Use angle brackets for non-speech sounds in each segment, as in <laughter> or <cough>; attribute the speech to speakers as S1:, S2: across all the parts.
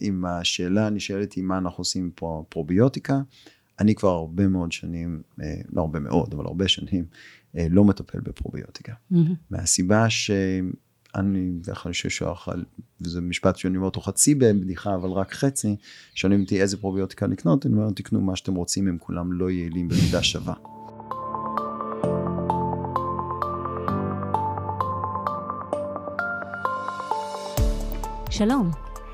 S1: אם השאלה נשאלת היא מה אנחנו עושים פה פרוביוטיקה, אני כבר הרבה מאוד שנים, אה, לא הרבה מאוד, אבל הרבה שנים, אה, לא מטפל בפרוביוטיקה. Mm-hmm. מהסיבה שאני, בדרך כלל חושב שאוכל, וזה משפט שאני אומר אותו חצי בבדיחה, אבל רק חצי, שואלים אותי איזה פרוביוטיקה לקנות, אני אומר, תקנו מה שאתם רוצים, הם כולם לא יעילים במידה שווה.
S2: שלום,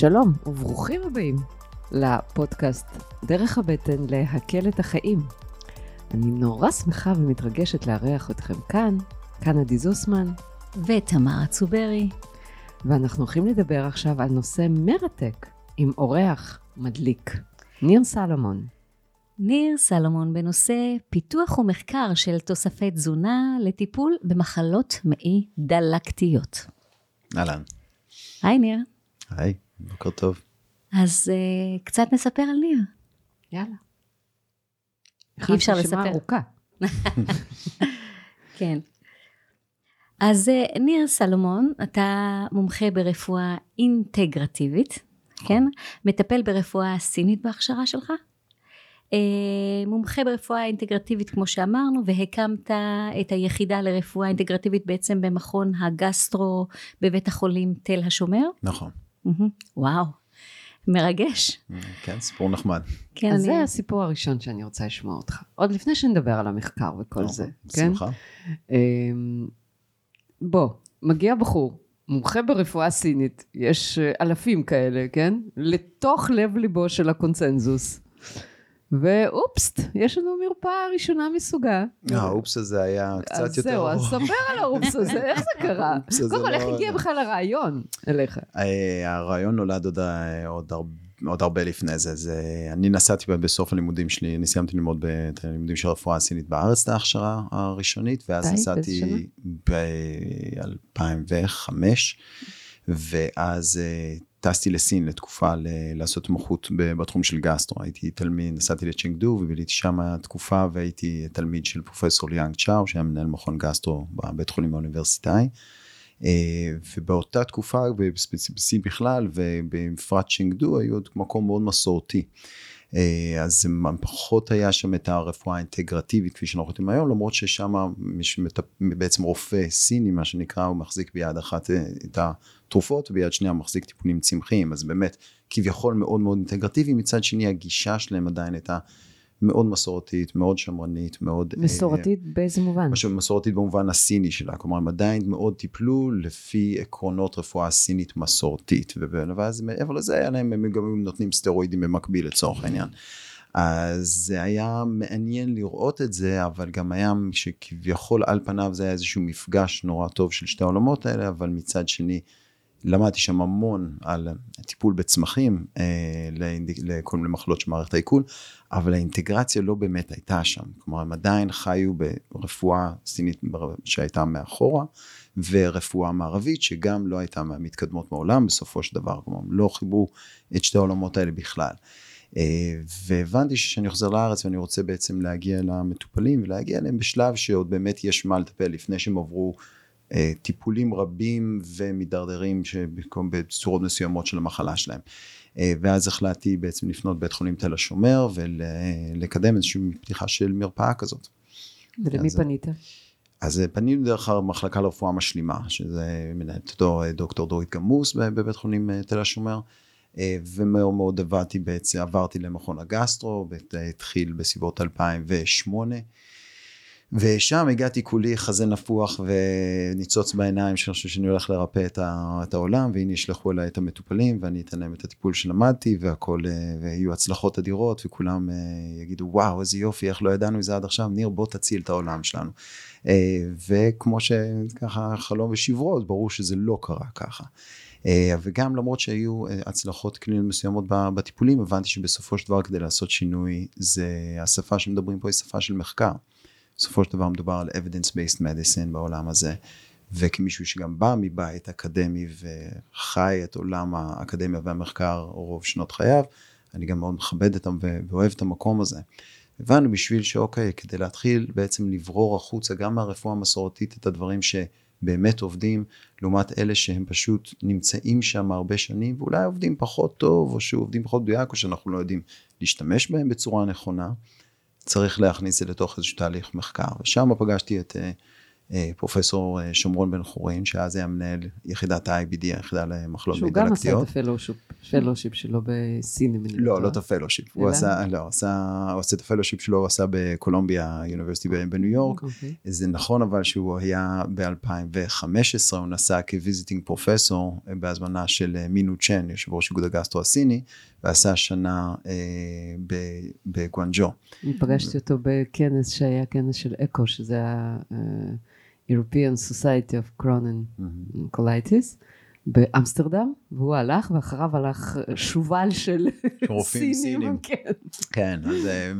S3: שלום וברוכים הבאים לפודקאסט דרך הבטן להקל את החיים. אני נורא שמחה ומתרגשת לארח אתכם כאן, כאן עדי זוסמן.
S2: ותמר צוברי.
S3: ואנחנו הולכים לדבר עכשיו על נושא מרתק עם אורח מדליק, ניר סלומון.
S2: ניר סלומון בנושא פיתוח ומחקר של תוספי תזונה לטיפול במחלות מעי דלקתיות.
S1: אהלן.
S2: היי ניר.
S1: היי. בוקר טוב.
S2: אז uh, קצת נספר על ניר.
S3: יאללה.
S2: אי אפשר לספר.
S3: ארוכה. <laughs>
S2: כן. אז uh, ניר סלומון, אתה מומחה ברפואה אינטגרטיבית, כן? מטפל ברפואה סינית בהכשרה שלך? Uh, מומחה ברפואה אינטגרטיבית כמו שאמרנו והקמת את היחידה לרפואה אינטגרטיבית בעצם במכון הגסטרו בבית החולים תל השומר.
S1: נכון.
S2: וואו, מרגש.
S1: כן, סיפור נחמד.
S3: כן, אז זה הסיפור הראשון שאני רוצה לשמוע אותך. עוד לפני שנדבר על המחקר וכל זה, כן?
S1: שמחה.
S3: אמ, בוא, מגיע בחור, מומחה ברפואה סינית, יש אה, אלפים כאלה, כן? לתוך לב ליבו של הקונצנזוס. ואופס, יש לנו מרפאה ראשונה מסוגה.
S1: האופס הזה היה קצת יותר...
S3: אז זהו, אז ספר על האופס הזה, <laughs> איך זה קרה? קודם כל, איך הגיע בכלל הרעיון אליך?
S1: אה, הרעיון נולד עוד הרבה. עוד הרבה לפני זה, זה, אני נסעתי בסוף הלימודים שלי, אני סיימתי ללמוד את הלימודים של הרפואה הסינית בארץ, את ההכשרה הראשונית, ואז נסעתי ב-2005, ואז אה, טסתי לסין לתקופה ל- לעשות מוחות בתחום של גסטרו, הייתי תלמיד, נסעתי לצ'ינגדו וביליתי שם תקופה והייתי תלמיד של פרופסור ליאנג צ'או שהיה מנהל מכון גסטרו בבית חולים האוניברסיטאי. אה, ובאותה תקופה בסין בכלל ובפרט צ'ינגדו היו עוד מקום מאוד מסורתי. אה, אז פחות היה שם את הרפואה האינטגרטיבית כפי שאנחנו יודעים היום, למרות ששם בעצם רופא סיני מה שנקרא, הוא מחזיק ביד אחת אה, את התרופות וביד שנייה מחזיק טיפולים צמחיים, אז באמת כביכול מאוד מאוד אינטגרטיבי, מצד שני הגישה שלהם עדיין הייתה מאוד מסורתית, מאוד שמרנית, מאוד...
S3: אה, מסורתית אה, באיזה מובן?
S1: משהו מסורתית במובן הסיני שלה, כלומר הם עדיין מאוד טיפלו לפי עקרונות רפואה סינית מסורתית, ואז מעבר לזה היה להם, הם גם נותנים סטרואידים במקביל לצורך העניין. אז זה היה מעניין לראות את זה, אבל גם היה שכביכול על פניו זה היה איזשהו מפגש נורא טוב של שתי העולמות האלה, אבל מצד שני למדתי שם המון על טיפול בצמחים אה, לכל מיני מחלות של מערכת העיכול, אבל האינטגרציה לא באמת הייתה שם. כלומר, הם עדיין חיו ברפואה סינית שהייתה מאחורה, ורפואה מערבית שגם לא הייתה מהמתקדמות מעולם בסופו של דבר, כלומר, לא חיברו את שתי העולמות האלה בכלל. אה, והבנתי שכשאני חוזר לארץ ואני רוצה בעצם להגיע למטופלים ולהגיע אליהם בשלב שעוד באמת יש מה לטפל לפני שהם עברו טיפולים רבים ומידרדרים בצורות מסוימות של המחלה שלהם. אה, ואז החלטתי בעצם לפנות בית חולים תל השומר ולקדם איזושהי פתיחה של מרפאה כזאת.
S3: ולמי אז, פנית?
S1: אז פנינו דרך המחלקה לרפואה משלימה, שזה מנהלת אותו אה, דוקטור דורית גמוס בבית חולים תל השומר. ומאוד מאוד עבדתי בעצם, עברתי למכון הגסטרו, והתחיל בסביבות 2008. ושם הגעתי כולי חזה נפוח וניצוץ בעיניים שאני חושב שאני הולך לרפא את, ה, את העולם והנה ישלחו אליי את המטופלים ואני אתן להם את הטיפול שלמדתי והכל אה, ויהיו הצלחות אדירות וכולם אה, יגידו וואו איזה יופי איך לא ידענו את זה עד עכשיו? ניר בוא תציל את העולם שלנו. אה, וכמו שככה חלום ושברות ברור שזה לא קרה ככה. וגם למרות שהיו הצלחות קליניות מסוימות בטיפולים, הבנתי שבסופו של דבר כדי לעשות שינוי, זה השפה שמדברים פה היא שפה של מחקר. בסופו של דבר מדובר על evidence-based medicine בעולם הזה. וכמישהו שגם בא מבית אקדמי וחי את עולם האקדמיה והמחקר רוב שנות חייו, אני גם מאוד מכבד אותם ואוהב את המקום הזה. הבנו בשביל שאוקיי, כדי להתחיל בעצם לברור החוצה גם מהרפואה המסורתית את הדברים שבאמת עובדים, לעומת אלה שהם פשוט נמצאים שם הרבה שנים, ואולי עובדים פחות טוב, או שעובדים פחות מדויק, או שאנחנו לא יודעים להשתמש בהם בצורה נכונה, צריך להכניס את זה לתוך איזשהו תהליך מחקר. ושם פגשתי את אה, פרופסור אה, שומרון בן חורין, שאז היה מנהל יחידת ה-IBD, היחידה למחלות
S3: מעי דלקתיות. שהוא גם עשה את ה fellowship שלו בסין, אם אני
S1: לא לא, לא את ה fellowship. הוא עשה, לא, עשה, הוא עשה את ה fellowship שלו, הוא עשה ב Columbia University בניו יורק. אוקיי. זה נכון אבל שהוא היה ב-2015, הוא נסע כ visiting professor אה, בהזמנה של מינהו צ'ן, יושב ראש איגוד הגסטרו הסיני, ועשה שנה אה, בגואנג'ו.
S3: פגשתי אותו בכנס שהיה כנס של אקו, שזה היה... European Society of Cronin mm-hmm. Colitis באמסטרדם, והוא הלך, ואחריו הלך שובל של
S1: רופאים סינים. כן. כן, אז אה,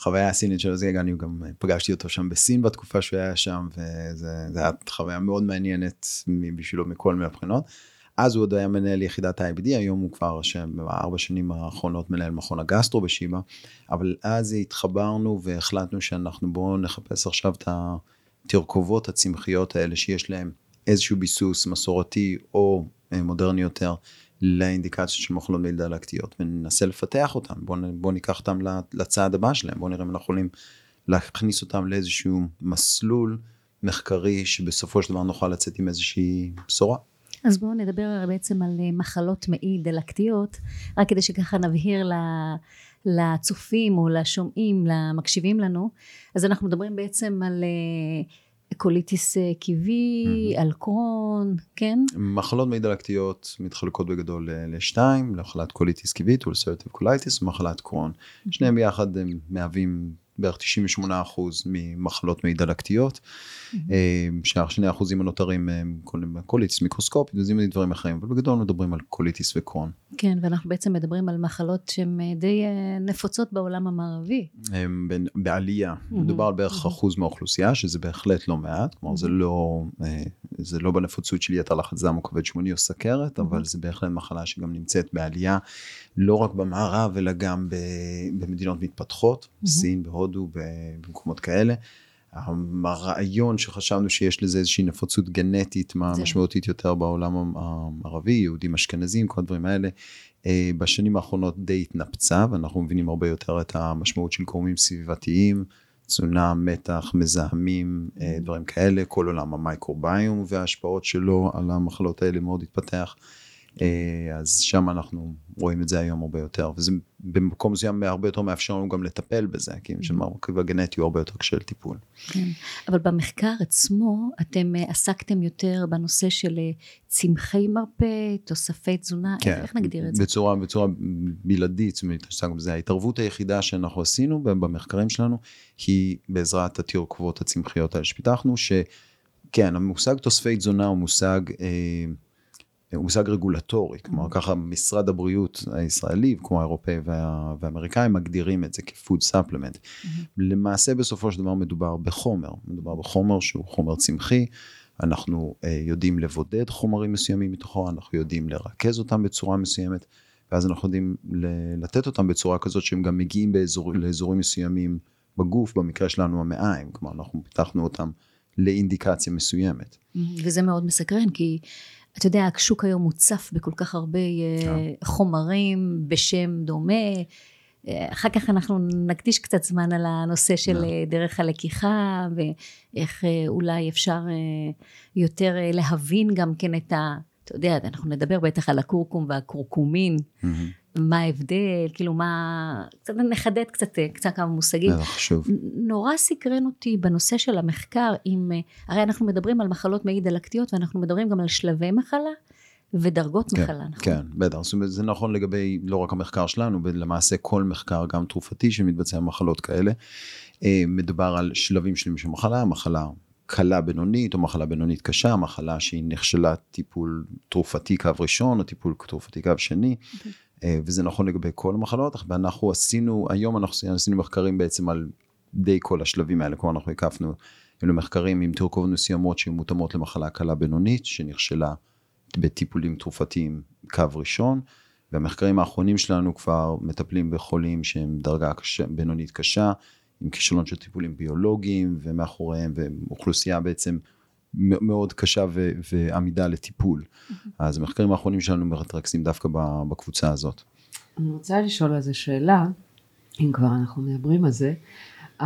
S1: חוויה הסינית שלו, זה אני גם פגשתי אותו שם בסין בתקופה שהוא היה שם, וזו הייתה חוויה מאוד מעניינת בשבילו מכל מיני בחינות. אז הוא עוד היה מנהל יחידת ה-IBD, היום הוא כבר בארבע שנים האחרונות מנהל מכון הגסטרו בשיבא, אבל אז התחברנו והחלטנו שאנחנו בואו נחפש עכשיו את ה... התרכובות הצמחיות האלה שיש להם איזשהו ביסוס מסורתי או אה, מודרני יותר לאינדיקציות של מחלות מעי דלקתיות. וננסה לפתח אותם. בואו בוא ניקח אותם לצעד הבא שלהם. בואו נראה אם אנחנו יכולים להכניס אותם לאיזשהו מסלול מחקרי שבסופו של דבר נוכל לצאת עם איזושהי בשורה.
S2: אז בואו נדבר בעצם על אה, מחלות מעי דלקתיות. רק כדי שככה נבהיר לצופים או לשומעים למקשיבים לנו אז אנחנו מדברים בעצם על אה, קוליטיס אה, קיבית, mm-hmm. על קרון, כן?
S1: מחלות מעי דלקתיות מתחלקות בגדול לשתיים, למחלת קוליטיס קיבית ulcerative colitis ומחלת קרון. Mm-hmm. שניהם ביחד הם מהווים בערך 98% ממחלות מעי דלקתיות, אה, שאר שני האחוזים הנותרים הם קוליטיס מיקרוסקופית, וזה דברים אחרים, אבל בגדול מדברים על קוליטיס וקרון.
S2: כן, ואנחנו בעצם מדברים על מחלות שהן אה, די אה, נפוצות בעולם המערבי.
S1: הם בעלייה, מדובר על בערך אחוז מהאוכלוסייה, שזה בהחלט לא מעט, כלומר זה לא, זה לא בנפוצות של יתר לחץ דם או כבד שמוני או סכרת, אבל זה בהחלט מחלה שגם נמצאת בעלייה, לא רק במערב, אלא גם במדינות מתפתחות, בסין, בהודו, במקומות כאלה. הרעיון שחשבנו שיש לזה איזושהי נפוצות גנטית משמעותית יותר בעולם המערבי, יהודים אשכנזים, כל הדברים האלה, אה, בשנים האחרונות די התנפצה, ואנחנו מבינים הרבה יותר את המשמעות של גורמים סביבתיים, תזונה, מתח, מזהמים, אה, דברים כאלה, כל עולם המייקרוביום וההשפעות שלו על המחלות האלה מאוד התפתח. אה, אז שם אנחנו רואים את זה היום הרבה יותר, וזה במקום מסוים הרבה יותר מאפשר לנו גם לטפל בזה, כי אם של מרכיב הגנטי הוא הרבה יותר קשה לטיפול.
S2: כן, אבל במחקר עצמו אתם אה, עסקתם יותר בנושא של אה, צמחי מרפא, תוספי תזונה, כן, איך נגדיר את זה?
S1: בצורה, בצורה בלעדית, זאת אומרת, זה ההתערבות היחידה שאנחנו עשינו במחקרים שלנו, היא בעזרת התרכובות הצמחיות האלה שפיתחנו, שכן, המושג תוספי תזונה הוא מושג... אה, הוא מושג רגולטורי, כלומר ככה משרד הבריאות הישראלי, כמו האירופאי וה, והאמריקאים, מגדירים את זה כפוד ספלמנט. Mm-hmm. למעשה בסופו של דבר מדובר בחומר, מדובר בחומר שהוא חומר צמחי, אנחנו uh, יודעים לבודד חומרים מסוימים מתוכו, אנחנו יודעים לרכז אותם בצורה מסוימת, ואז אנחנו יודעים לתת אותם בצורה כזאת שהם גם מגיעים באזור, לאזורים מסוימים בגוף, במקרה שלנו המעיים, כלומר אנחנו פיתחנו אותם לאינדיקציה מסוימת.
S2: Mm-hmm. וזה מאוד מסקרן, כי אתה יודע, השוק היום מוצף בכל כך הרבה אה, כן. חומרים בשם דומה. אה, אחר כך אנחנו נקדיש קצת זמן על הנושא של אה, דרך הלקיחה ואיך אולי אפשר יותר להבין גם כן את ה... אתה יודע, אנחנו נדבר בטח על הכורכום והכורכומין, mm-hmm. מה ההבדל, כאילו מה... קצת נחדד קצת, קצת כמה מושגים.
S1: זה חשוב.
S2: נורא סקרן אותי בנושא של המחקר, עם... הרי אנחנו מדברים על מחלות מעי דלקתיות ואנחנו מדברים גם על שלבי מחלה. ודרגות
S1: כן,
S2: מחלה, נכון?
S1: כן, בטח. זאת אומרת, זה נכון לגבי לא רק המחקר שלנו, למעשה כל מחקר, גם תרופתי שמתבצע במחלות כאלה. אה, מדובר על שלבים שלמים של מחלה, מחלה קלה בינונית או מחלה בינונית קשה, מחלה שהיא נכשלה טיפול תרופתי קו ראשון או טיפול תרופתי קו שני, אה, וזה נכון לגבי כל המחלות, ואנחנו עשינו, היום אנחנו עשינו מחקרים בעצם על די כל השלבים האלה, כלומר אנחנו הקפנו, אלו מחקרים עם תרכובות מסוימות שהן מותאמות למחלה קלה בינונית, שנכשלה בטיפולים תרופתיים קו ראשון, והמחקרים האחרונים שלנו כבר מטפלים בחולים שהם דרגה קשה, בינונית קשה, עם כישלון של טיפולים ביולוגיים ומאחוריהם, ואוכלוסייה בעצם מאוד קשה ו- ועמידה לטיפול. Mm-hmm. אז המחקרים האחרונים שלנו מתרכזים דווקא בקבוצה הזאת.
S3: אני רוצה לשאול על זה שאלה, אם כבר אנחנו מדברים על זה. Um,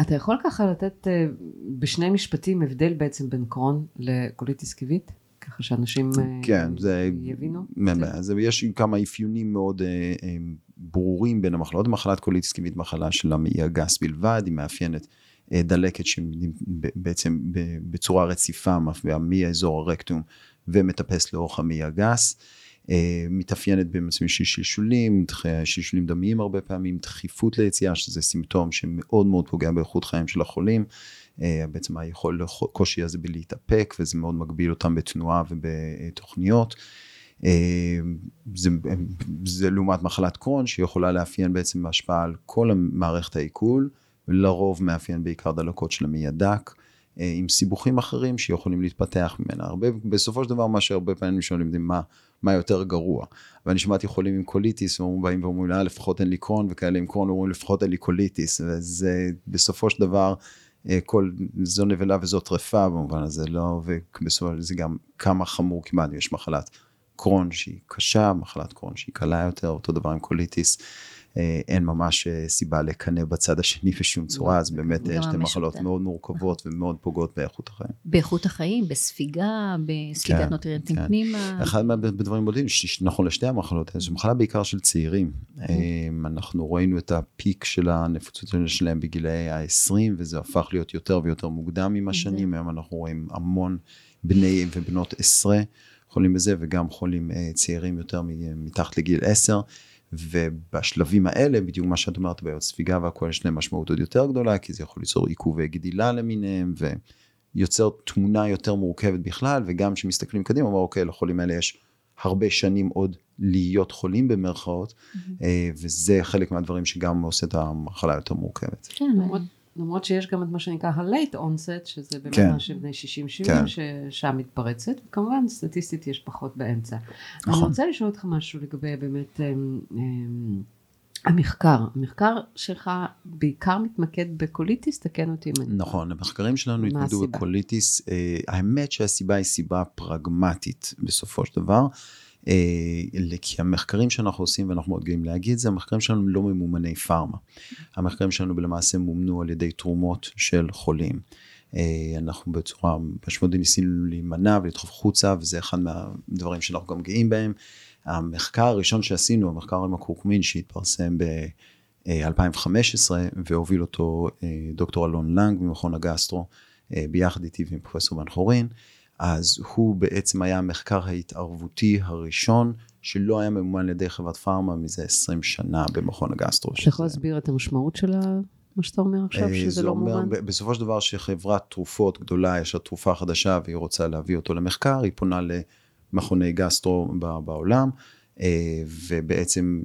S3: אתה יכול ככה לתת uh, בשני משפטים הבדל בעצם בין קרון לקוליטיס קיבית? ככה שאנשים אה, כן, זה, יבינו?
S1: זה, זה, יש כמה אפיונים מאוד uh, um, ברורים בין המחלות. מחלת קוליטיס קיבית מחלה של המעי הגס בלבד, היא מאפיינת דלקת שבעצם בצורה רציפה מפביעה מאזור הרקטום ומטפס לאורך המעי הגס. Uh, מתאפיינת במצבים של שלשולים, שלשולים דמיים הרבה פעמים, דחיפות ליציאה, שזה סימפטום שמאוד מאוד פוגע באיכות חיים של החולים. אה, בעצם היכול, הקושי הזה בלהתאפק, וזה מאוד מגביל אותם בתנועה ובתוכניות. אה, זה, זה לעומת מחלת קרון שיכולה לאפיין בעצם השפעה על כל מערכת העיכול, ולרוב מאפיין בעיקר דלקות של המעי הדק, אה, עם סיבוכים אחרים שיכולים להתפתח ממנה. הרבה, בסופו של דבר מה שהרבה פעמים שואלים מה, מה יותר גרוע. ואני שמעתי חולים עם קוליטיס, והם באים ואומרים, לה, לפחות אין לי קרון, וכאלה עם קרון אומרים, לפחות אין לי קוליטיס, וזה בסופו של דבר אה, כל, זו נבלה וזו טרפה במובן הזה, לא, ובסופו של זה גם כמה חמור כמעט, יש מחלת קרון שהיא קשה, מחלת קרון שהיא קלה יותר, אותו דבר עם קוליטיס. אה, אין ממש אה, סיבה לקנא בצד השני בשום צורה, אז באמת יש שתי מחלות מאוד מורכבות ומאוד פוגעות באיכות החיים.
S2: באיכות החיים, בספיגה, בספיגת כן, נוטריאנטים כן. פנימה.
S1: אחד מהדברים בודדים, נכון לשתי המחלות, זו מחלה בעיקר של צעירים. אנחנו ראינו את הפיק של הנפוצות שלהם בגילאי ה-20, וזה הפך להיות יותר ויותר מוקדם עם השנים, היום אנחנו רואים המון בני ובנות עשרה חולים בזה, וגם חולים אה, צעירים יותר מתחת לגיל עשר. ובשלבים האלה, בדיוק מה שאת אומרת, בעיות ספיגה והכל יש להם משמעות עוד יותר גדולה, כי זה יכול ליצור עיכובי גדילה למיניהם, ויוצר תמונה יותר מורכבת בכלל, וגם כשמסתכלים קדימה, אומר, אוקיי, לחולים האלה יש הרבה שנים עוד להיות חולים במרכאות, mm-hmm. וזה חלק מהדברים שגם עושה את המחלה יותר מורכבת.
S2: כן,
S3: למרות שיש גם את מה שנקרא ה-late onset, שזה באמת כן. אנשים בני 60-70, כן. ששם מתפרצת, וכמובן סטטיסטית יש פחות באמצע. נכון. אני רוצה לשאול אותך משהו לגבי באמת אמ, הם, המחקר. המחקר שלך בעיקר מתמקד בקוליטיס, תקן אותי אם אני...
S1: נכון, המחקרים שלנו התמקדו בקוליטיס. אה, האמת שהסיבה היא סיבה פרגמטית בסופו של דבר. אה, כי המחקרים שאנחנו עושים, ואנחנו מאוד גאים להגיד זה, המחקרים שלנו לא ממומני פארמה. המחקרים שלנו למעשה מומנו על ידי תרומות של חולים. אה, אנחנו בצורה משמעותית ניסינו להימנע ולדחוף החוצה, וזה אחד מהדברים שאנחנו גם גאים בהם. המחקר הראשון שעשינו, המחקר עם הקורקומין שהתפרסם ב-2015, והוביל אותו אה, דוקטור אלון לנג ממכון הגסטרו, ביחד איתי ועם פרופסור בן חורין. אז הוא בעצם היה המחקר ההתערבותי הראשון שלא היה ממומן על ידי חברת פארמה מזה 20 שנה במכון הגסטרו.
S3: אתה יכול להסביר את המשמעות של מה שאתה אומר עכשיו, אה, שזה לא מובן?
S1: בסופו של דבר שחברת תרופות גדולה, יש לה תרופה חדשה והיא רוצה להביא אותו למחקר, היא פונה למכוני גסטרו בעולם. אה, ובעצם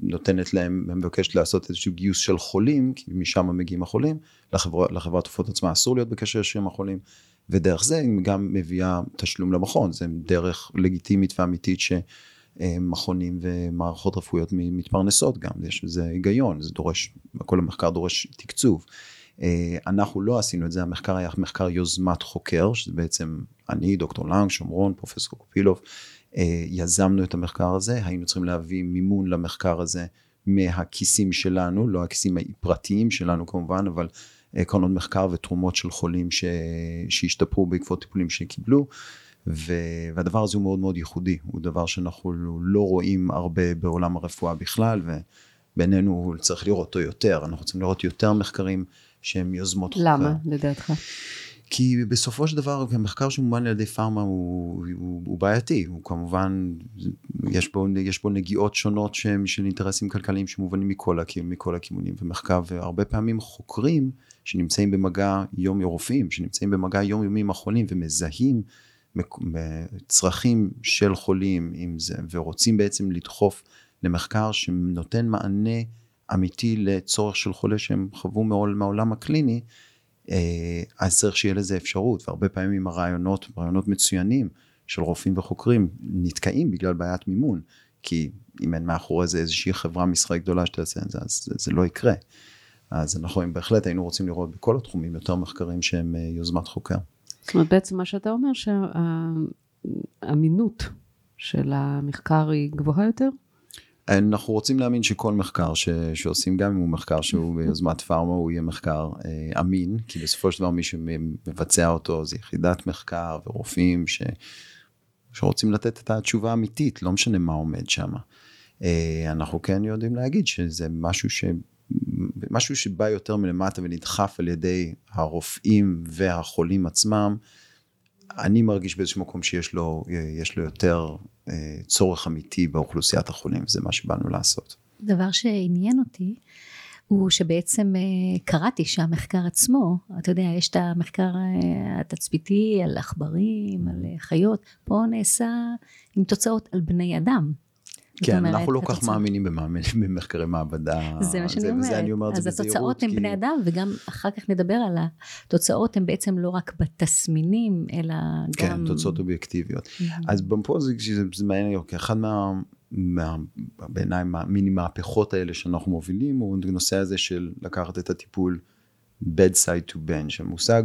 S1: נותנת להם, מבקשת לעשות איזשהו גיוס של חולים, כי משם מגיעים החולים, לחברת לחבר תרופות עצמה אסור להיות בקשר ישיר עם החולים, ודרך זה היא גם מביאה תשלום למכון, זה דרך לגיטימית ואמיתית שמכונים ומערכות רפואיות מתפרנסות גם, יש לזה היגיון, זה דורש, כל המחקר דורש תקצוב. אה, אנחנו לא עשינו את זה, המחקר היה מחקר יוזמת חוקר, שזה בעצם אני, דוקטור לנג, שומרון, פרופסור קופילוב, אה, יזמנו את המחקר הזה, היינו צריכים להביא מימון למחקר הזה מהכיסים שלנו, לא הכיסים הפרטיים שלנו כמובן, אבל קרנות מחקר ותרומות של חולים ש... שהשתפרו בעקבות טיפולים שקיבלו. ו... והדבר הזה הוא מאוד מאוד ייחודי, הוא דבר שאנחנו לא רואים הרבה בעולם הרפואה בכלל, ובינינו צריך לראות אותו יותר, אנחנו רוצים לראות יותר מחקרים שהם יוזמות
S3: למה חוקר. לדעתך?
S1: כי בסופו של דבר המחקר שמומן על ידי פארמה הוא, הוא, הוא בעייתי, הוא כמובן, יש בו, יש בו נגיעות שונות שהם של אינטרסים כלכליים שמובנים מכל, מכל הכיוונים, ומחקר, והרבה פעמים חוקרים שנמצאים במגע יום, רופאים שנמצאים במגע יומיומי עם החולים ומזהים צרכים של חולים עם זה, ורוצים בעצם לדחוף למחקר שנותן מענה אמיתי לצורך של חולה שהם חוו מהעולם הקליני, אה, אז צריך שיהיה לזה אפשרות, והרבה פעמים הרעיונות, רעיונות מצוינים של רופאים וחוקרים נתקעים בגלל בעיית מימון, כי אם אין מאחורי זה איזושהי חברה מסחרית גדולה שתעשה את זה, אז זה, זה לא יקרה. אז אנחנו בהחלט היינו רוצים לראות בכל התחומים יותר מחקרים שהם אה, יוזמת חוקר.
S3: זאת אומרת בעצם מה שאתה אומר שהאמינות של המחקר היא גבוהה יותר?
S1: אנחנו רוצים להאמין שכל מחקר ש, שעושים, גם אם הוא מחקר שהוא <laughs> ביוזמת פארמה, הוא יהיה מחקר אה, אמין, כי בסופו של דבר מי שמבצע אותו זה יחידת מחקר ורופאים ש, שרוצים לתת את התשובה האמיתית, לא משנה מה עומד שם. אה, אנחנו כן יודעים להגיד שזה משהו ש... משהו שבא יותר מלמטה ונדחף על ידי הרופאים והחולים עצמם, אני מרגיש באיזשהו מקום שיש לו, לו יותר אה, צורך אמיתי באוכלוסיית החולים, זה מה שבאנו לעשות.
S2: דבר שעניין אותי, הוא שבעצם אה, קראתי שהמחקר עצמו, אתה יודע, יש את המחקר אה, התצפיתי על עכברים, על חיות, פה נעשה עם תוצאות על בני אדם.
S1: כן, אומרת, אנחנו לא כך מאמינים <laughs> במחקרי מעבדה.
S2: זה מה שאני אומרת. אני אומר אז התוצאות הן כי... בני אדם, וגם אחר כך נדבר על התוצאות הן בעצם לא רק בתסמינים, אלא
S1: כן, גם... כן, תוצאות אובייקטיביות. אז פה זה, זה, זה מעניין, כי אחד מה... מה, בעיניי המיני מהפכות האלה שאנחנו מובילים הוא הנושא הזה של לקחת את הטיפול bedside to bench, המושג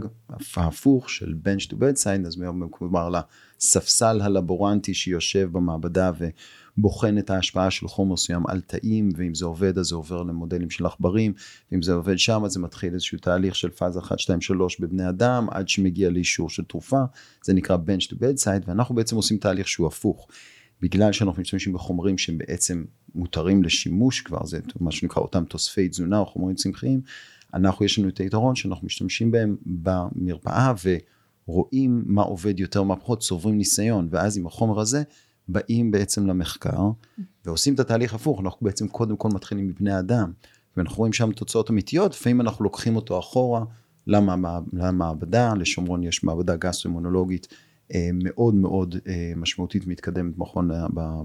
S1: ההפוך של bench to bedside, אז כלומר לספסל הלבורנטי שיושב במעבדה ובוחן את ההשפעה של חומר מסוים על תאים, ואם זה עובד אז זה עובר למודלים של עכברים, ואם זה עובד שם אז זה מתחיל איזשהו תהליך של פאזה 1, 2, 3 בבני אדם, עד שמגיע לאישור של תרופה, זה נקרא bench to bedside, ואנחנו בעצם עושים תהליך שהוא הפוך. בגלל שאנחנו משתמשים בחומרים שהם בעצם מותרים לשימוש כבר, זה מה שנקרא אותם תוספי תזונה או חומרים צמחיים, אנחנו יש לנו את היתרון שאנחנו משתמשים בהם במרפאה ורואים מה עובד יותר מה פחות, צוברים ניסיון, ואז עם החומר הזה באים בעצם למחקר ועושים את התהליך הפוך, אנחנו בעצם קודם כל מתחילים מבני אדם, ואנחנו רואים שם תוצאות אמיתיות, לפעמים אנחנו לוקחים אותו אחורה למעבדה, לשומרון יש מעבדה גסטרו-אימונולוגית אה, מאוד מאוד אה, משמעותית מתקדמת מכון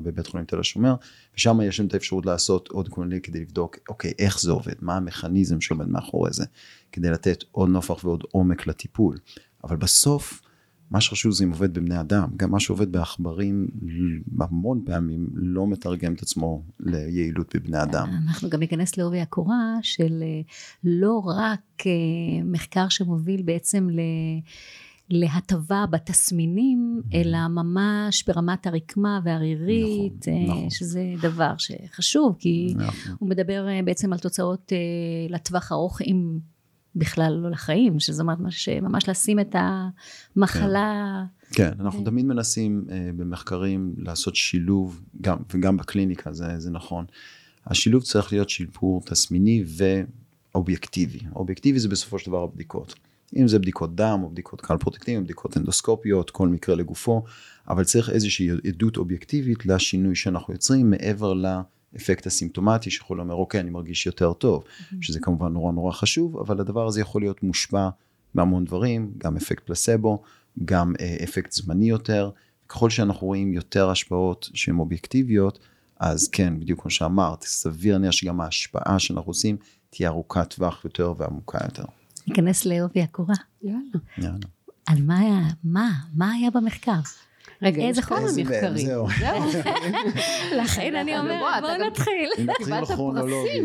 S1: בבית חולים תל השומר, ושם יש לנו את האפשרות לעשות עוד קולוני כדי לבדוק, אוקיי, איך זה עובד, מה המכניזם שעומד מאחורי זה, כדי לתת עוד נופח ועוד עומק לטיפול. אבל בסוף, מה שחשוב זה אם עובד בבני אדם, גם מה שעובד בעכברים המון פעמים לא מתרגם את עצמו ליעילות בבני אדם.
S2: אנחנו גם ניכנס לעובי הקורה של לא רק מחקר שמוביל בעצם ל... להטבה בתסמינים, mm-hmm. אלא ממש ברמת הרקמה והרירית, נכון, אה, נכון. שזה דבר שחשוב, כי נכון. הוא מדבר אה, בעצם על תוצאות אה, לטווח ארוך, אם בכלל לא לחיים, שזה אומר ממש, ממש לשים את המחלה.
S1: כן, כן אנחנו תמיד מנסים במחקרים לעשות שילוב, גם, וגם בקליניקה זה, זה נכון. השילוב צריך להיות שיפור תסמיני ואובייקטיבי. אובייקטיבי זה בסופו של דבר הבדיקות. אם זה בדיקות דם או בדיקות קהל פרוטקטיביים, בדיקות אנדוסקופיות, כל מקרה לגופו, אבל צריך איזושהי עדות אובייקטיבית לשינוי שאנחנו יוצרים מעבר לאפקט הסימפטומטי שיכול לומר אוקיי אני מרגיש יותר טוב, mm-hmm. שזה כמובן נורא נורא חשוב, אבל הדבר הזה יכול להיות מושפע מהמון דברים, גם אפקט פלסבו, גם אה, אפקט זמני יותר, ככל שאנחנו רואים יותר השפעות שהן אובייקטיביות, אז כן, בדיוק כמו שאמרת, סביר להניח שגם ההשפעה שאנחנו עושים תהיה ארוכת טווח יותר ועמוקה יותר.
S2: ניכנס לעובי הקורה.
S3: יאללה.
S1: יאללה.
S2: על מה היה, מה, מה היה במחקר?
S3: רגע, איזה חומר מחקרי?
S1: זהו. <laughs>
S2: לכן אני אומרת, בואו נתחיל.
S1: נתחיל כרונולוגית.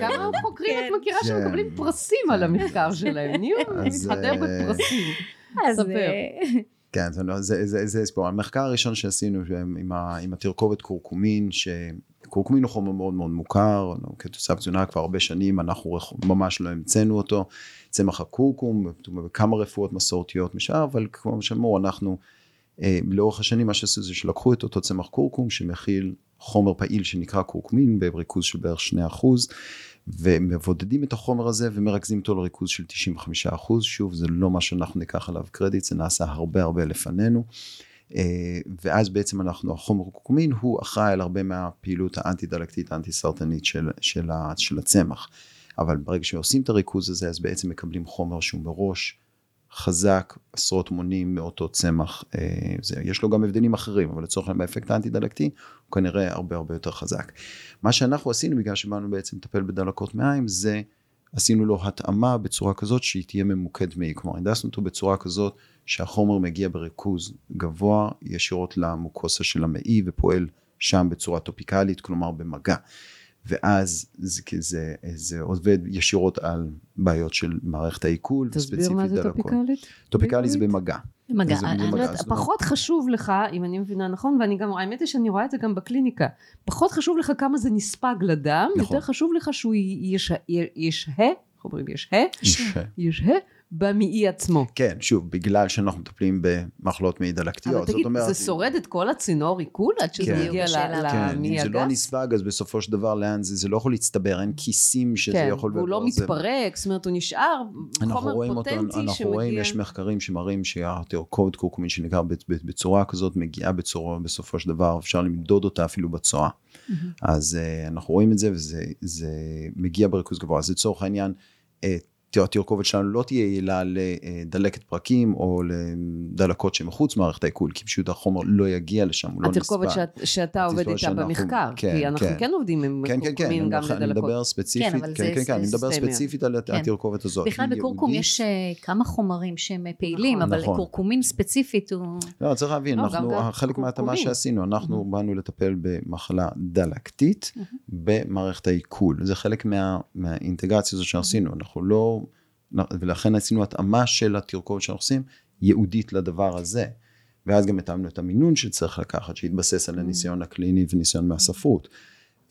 S3: כמה חוקרים את מכירה שמקבלים פרסים על המחקר שלהם? <laughs> נהיו מתחדר
S1: אה,
S3: בפרסים. ספר.
S1: אה, כן, זה סיפור. המחקר הראשון שעשינו עם התרכובת קורקומין, קורקומין הוא חומר מאוד מאוד מוכר, כתוסף תזונה כבר הרבה שנים, אנחנו ממש לא המצאנו אותו. צמח הקורקום, בכמה רפואות מסורתיות משאר, אבל כמו שאמרו, אנחנו אה, לאורך השנים מה שעשו זה שלקחו את אותו צמח קורקום שמכיל חומר פעיל שנקרא קורקומין בריכוז של בערך 2%, ומבודדים את החומר הזה ומרכזים אותו לריכוז של 95%. שוב, זה לא מה שאנחנו ניקח עליו קרדיט, זה נעשה הרבה הרבה לפנינו. אה, ואז בעצם אנחנו, החומר קורקומין הוא אחראי על הרבה מהפעילות האנטי-דלקתית, האנטי-סרטנית של, של, של הצמח. אבל ברגע שעושים את הריכוז הזה, אז בעצם מקבלים חומר שהוא מראש חזק עשרות מונים מאותו צמח. אה, זה, יש לו גם הבדלים אחרים, אבל לצורך העניין באפקט האנטי-דלקתי, הוא כנראה הרבה הרבה יותר חזק. מה שאנחנו עשינו, בגלל שבאנו בעצם לטפל בדלקות מעיים, זה עשינו לו התאמה בצורה כזאת שהיא תהיה ממוקד מעי. כלומר, הנדסנו אותו בצורה כזאת שהחומר מגיע בריכוז גבוה ישירות למוקוסה של המעי ופועל שם בצורה טופיקלית, כלומר במגע. ואז זה, זה, זה עובד ישירות על בעיות של מערכת העיכול.
S3: תסביר מה זה טופיקלית?
S1: טופיקלי זה במגע.
S2: במגע.
S3: אני יודעת, פחות חשוב לך, אם אני מבינה נכון, ואני גם, האמת היא שאני רואה את זה גם בקליניקה, פחות חשוב לך כמה זה נספג לדם, נכון. יותר חשוב לך שהוא ישהה, איך אומרים ישהה? ישהה. במעי עצמו.
S1: כן, שוב, בגלל שאנחנו מטפלים במחלות מעי דלקתיות.
S3: אבל תגיד, אומרת, זה שורד את כל הצינור עיכול עד שזה כן, מגיע למעי הגס? כן,
S1: אם זה לא נספג, אז בסופו של דבר לאן זה, זה לא יכול להצטבר, אין כיסים שזה
S3: כן,
S1: יכול...
S3: כן, והוא לא מתפרק, זאת אומרת, הוא נשאר חומר פוטנטי
S1: אותו, אנחנו שמגיע... רואים, יש מחקרים שמראים שהתרכובת קורקומין שנקרא בצורה כזאת, מגיעה בצורה, בסופו של דבר, אפשר למדוד אותה אפילו בצואה. אז uh, אנחנו רואים את זה, וזה מגיע בריכוז גבוה. אז לצורך העניין, התרכובת שלנו לא תהיה יעילה לדלקת פרקים או לדלקות שמחוץ מערכת העיכול, כי פשוט החומר לא יגיע לשם, הוא לא נספה.
S3: התרכובת שאת, שאתה עובד איתה במחקר, כן, כי אנחנו כן, כן עובדים עם
S1: כן, כן, כן, גם לדלקות. אני מדבר ספציפית, כן, כן, כן, כן, אני מדבר ספציפית על כן. התרכובת הזאת.
S2: בכלל בקורקום יש אה, כמה חומרים שהם פעילים, נכון, אבל נכון. קורקומין ספציפית הוא...
S1: לא, צריך להבין, לא, אנחנו, חלק מההתאמה שעשינו, אנחנו באנו לטפל במחלה דלקתית במערכת העיכול, זה חלק מהאינטגרציה הזאת שעשינו, אנחנו לא... ולכן עשינו התאמה של התרכובת שאנחנו עושים ייעודית לדבר הזה. ואז גם התאמנו את המינון שצריך לקחת, שהתבסס על הניסיון הקליני וניסיון מהספרות.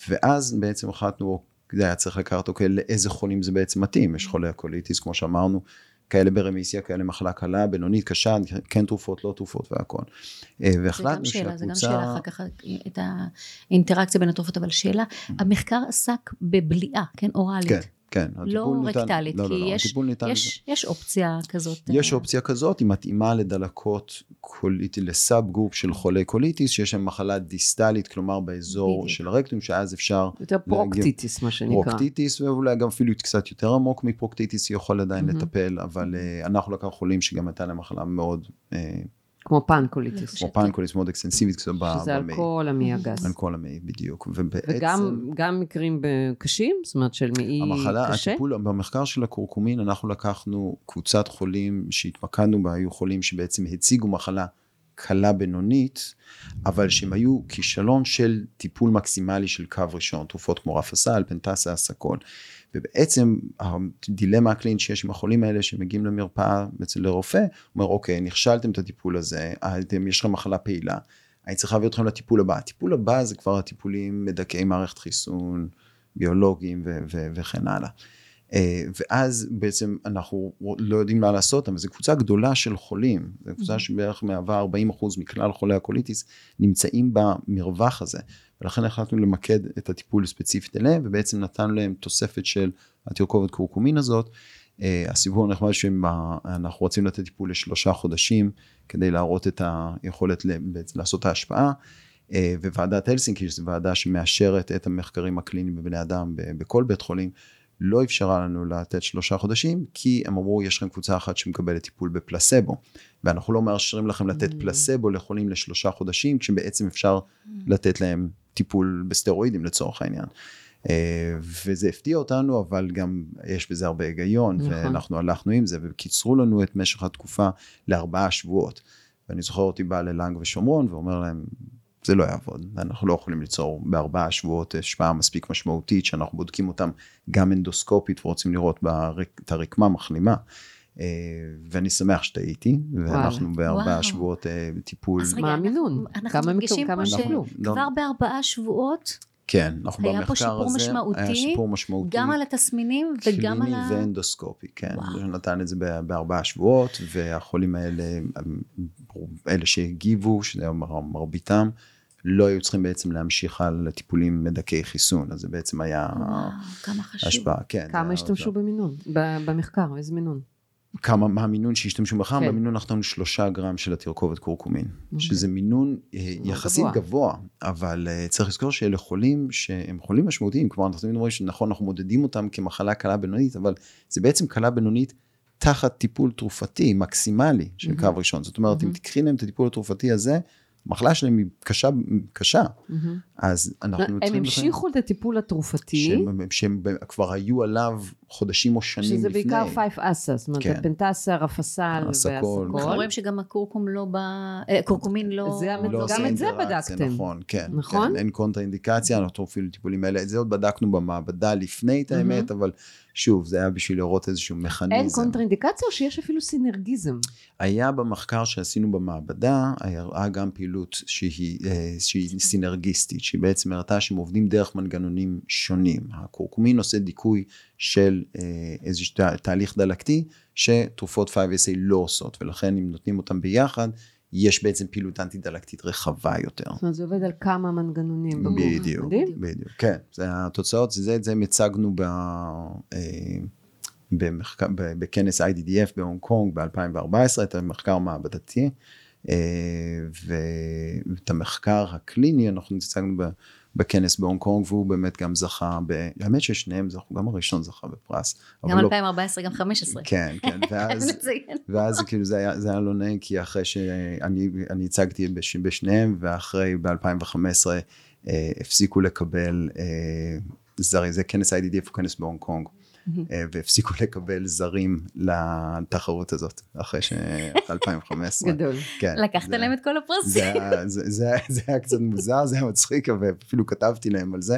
S1: ואז בעצם החלטנו, זה היה צריך לקחת, אוקיי, לאיזה חולים זה בעצם מתאים. יש חולי הקוליטיס, כמו שאמרנו, כאלה ברמיסיה, כאלה מחלה קלה, בינונית, קשה, כן תרופות, לא תרופות והכל.
S2: אה, והחלטנו שהקבוצה... זה גם שאלה אחר כך, את האינטראקציה בין התרופות, אבל שאלה, המחקר עסק בבליעה, כן, אוראלית.
S1: כן. כן,
S2: לא ניתן, רקטלית, לא, לא, כי לא, יש, ניתן, יש, יש אופציה כזאת.
S1: יש אה, אופציה כזאת, היא מתאימה לדלקות קוליטי, ל subgroup של חולי קוליטיס, שיש להם מחלה דיסטלית, כלומר באזור בדיוק. של הרקטום, שאז אפשר...
S3: יותר פרוקטיטיס, מה שנקרא.
S1: פרוקטיטיס, ואולי גם אפילו קצת יותר עמוק מפרוקטיטיס, יכול עדיין mm-hmm. לטפל, אבל uh, אנחנו לקחנו חולים שגם הייתה להם מחלה מאוד... Uh,
S3: כמו פנקוליטיס.
S1: כמו פנקוליטיס מאוד אקסטנסיבית.
S3: שזה על כל המעי הגס.
S1: על כל המעי, בדיוק.
S3: ובעצם... וגם מקרים קשים, זאת אומרת של מעי קשה?
S1: המחלה, הטיפול, במחקר של הקורקומין אנחנו לקחנו קבוצת חולים שהתמקדנו בה, היו חולים שבעצם הציגו מחלה קלה בינונית, אבל שהם היו כישלון של טיפול מקסימלי של קו ראשון, תרופות כמו רפסל, פנטסה, אסאקול. ובעצם הדילמה הקלינית שיש עם החולים האלה שמגיעים למרפאה אצל לרופא, אומר אוקיי, נכשלתם את הטיפול הזה, אתם, יש לכם מחלה פעילה, אני צריך להביא אתכם לטיפול הבא. הטיפול הבא זה כבר הטיפולים מדכאי מערכת חיסון, ביולוגיים ו- ו- וכן הלאה. אה, ואז בעצם אנחנו לא יודעים מה לעשות, אבל זו קבוצה גדולה של חולים, זו קבוצה שבערך מהווה 40% מכלל חולי הקוליטיס נמצאים במרווח הזה, ולכן החלטנו למקד את הטיפול ספציפית אליהם, ובעצם נתנו להם תוספת של התרכובת קורקומין הזאת. אה, הסיפור הנחמד שאנחנו רוצים לתת טיפול לשלושה חודשים, כדי להראות את היכולת לעשות את ההשפעה. אה, וועדת הלסינקי, שזו ועדה שמאשרת את המחקרים הקליניים בבני אדם בכל בית חולים, לא אפשרה לנו לתת שלושה חודשים, כי הם אמרו, יש לכם קבוצה אחת שמקבלת טיפול בפלסבו, ואנחנו לא מאשרים לכם לתת mm. פלסבו לחולים לשלושה חודשים, כשבעצם אפשר mm. לתת להם טיפול בסטרואידים לצורך העניין. אה, וזה הפתיע אותנו, אבל גם יש בזה הרבה היגיון, נכון. ואנחנו הלכנו עם זה, וקיצרו לנו את משך התקופה לארבעה שבועות. ואני זוכר אותי בא ללנג ושומרון, ואומר להם, זה לא יעבוד, אנחנו לא יכולים ליצור בארבעה שבועות השפעה מספיק משמעותית, שאנחנו בודקים אותם גם אנדוסקופית ורוצים לראות את הרקמה מחלימה. אה, ואני שמח שטעיתי, ואנחנו בארבעה שבועות אה, טיפול.
S2: אז רגע, אנחנו, אנחנו מרגישים פה שכבר בארבעה שבועות,
S1: כן, אנחנו
S2: במחקר הזה, היה פה שיפור משמעותי, היה שיפור משמעותי, גם על התסמינים וגם על ה...
S1: קליני ואנדוסקופי, כן, וואו. נתן את זה בארבעה שבועות, והחולים האלה, אלה שהגיבו, שזה מרביתם, לא היו צריכים בעצם להמשיך על טיפולים מדכאי חיסון, אז זה בעצם היה
S2: וואו, כמה חשוב.
S1: השפעה, כן.
S3: כמה השתמשו במינון? ב- במחקר, איזה מינון?
S1: כמה, מה המינון שהשתמשו בכלל?
S3: כן.
S1: במינון אנחנו נתנו שלושה גרם של התרכובת קורקומין,
S3: אוקיי.
S1: שזה מינון אה, יחסית
S3: גבוה.
S1: גבוה, אבל אה, צריך לזכור שאלה חולים שהם חולים משמעותיים, כלומר אנחנו תמיד אומרים שנכון, אנחנו מודדים אותם כמחלה קלה בינונית, אבל זה בעצם קלה בינונית תחת טיפול תרופתי מקסימלי של
S3: מהמם.
S1: קו ראשון. זאת אומרת, אם
S3: מהמם.
S1: תקחי להם את הטיפול התרופתי הזה, המחלה שלהם היא קשה, קשה, אז אנחנו
S3: הם
S1: צריכים...
S3: המשיכו את הטיפול התרופתי,
S1: שהם, שהם כבר היו עליו חודשים או שנים
S3: שזה
S1: לפני.
S3: בעיקר פייף אסה, זאת אומרת,
S1: כן.
S3: הפנטסה, רפסל
S1: הסקול.
S2: אנחנו
S3: והסקול.
S2: רואים שגם הקורקום לא בא, אה, קורקומין לא...
S3: זה המ-
S1: לא
S3: גם את זה בדקתם.
S1: נכון, כן.
S3: נכון?
S1: כן, אין קונטרה אינדיקציה, אנחנו אפילו טיפולים האלה, את זה עוד בדקנו במעבדה לפני את האמת, אבל שוב, זה היה בשביל לראות איזשהו מכניזם.
S3: אין קונטראינדיקציה או שיש אפילו סינרגיזם?
S1: היה במחקר שעשינו במעבדה, היה גם פעילות שהיא, אה, שהיא סינרגיסטית, שהיא בעצם הראתה שהם עובדים דרך מנגנונים שונים. הקורקומין עושה דיכוי של אה, איזשהו תה- תהליך דלקתי, שתרופות 5-ASA לא עושות, ולכן אם נותנים אותם ביחד, יש בעצם פעילות אנטי-דלקתית רחבה יותר.
S3: זאת אומרת, זה עובד על כמה מנגנונים בגוף.
S1: בדיוק. בדיוק, כן, זה התוצאות, זה את זה הצגנו ב, אה, במחקר, ב- בכנס IDDF בהונג קונג ב-2014, את המחקר המעבדתי, אה, ואת המחקר הקליני אנחנו הצגנו ב- בכנס בהונג קונג, והוא באמת גם זכה, ב, האמת ששניהם זכו, גם הראשון זכה בפרס.
S2: גם
S1: אבל לא-
S2: 2014, גם 15.
S1: כן, כן, <laughs> ואז... ואז כאילו זה היה, זה היה לא נעים, כי אחרי שאני אני הצגתי בש, בשניהם, ואחרי ב-2015 אה, הפסיקו לקבל אה, זרים, זה כנס IDDF הוא כנס בהונג קונג, והפסיקו <laughs> לקבל זרים לתחרות הזאת, אחרי ש... אחרי 2015.
S3: גדול.
S1: כן,
S2: לקחת
S1: זה-
S2: להם את כל הפרסים.
S1: זה, זה, זה, היה- זה היה קצת מוזר, זה היה מצחיק, ואפילו כתבתי להם על זה,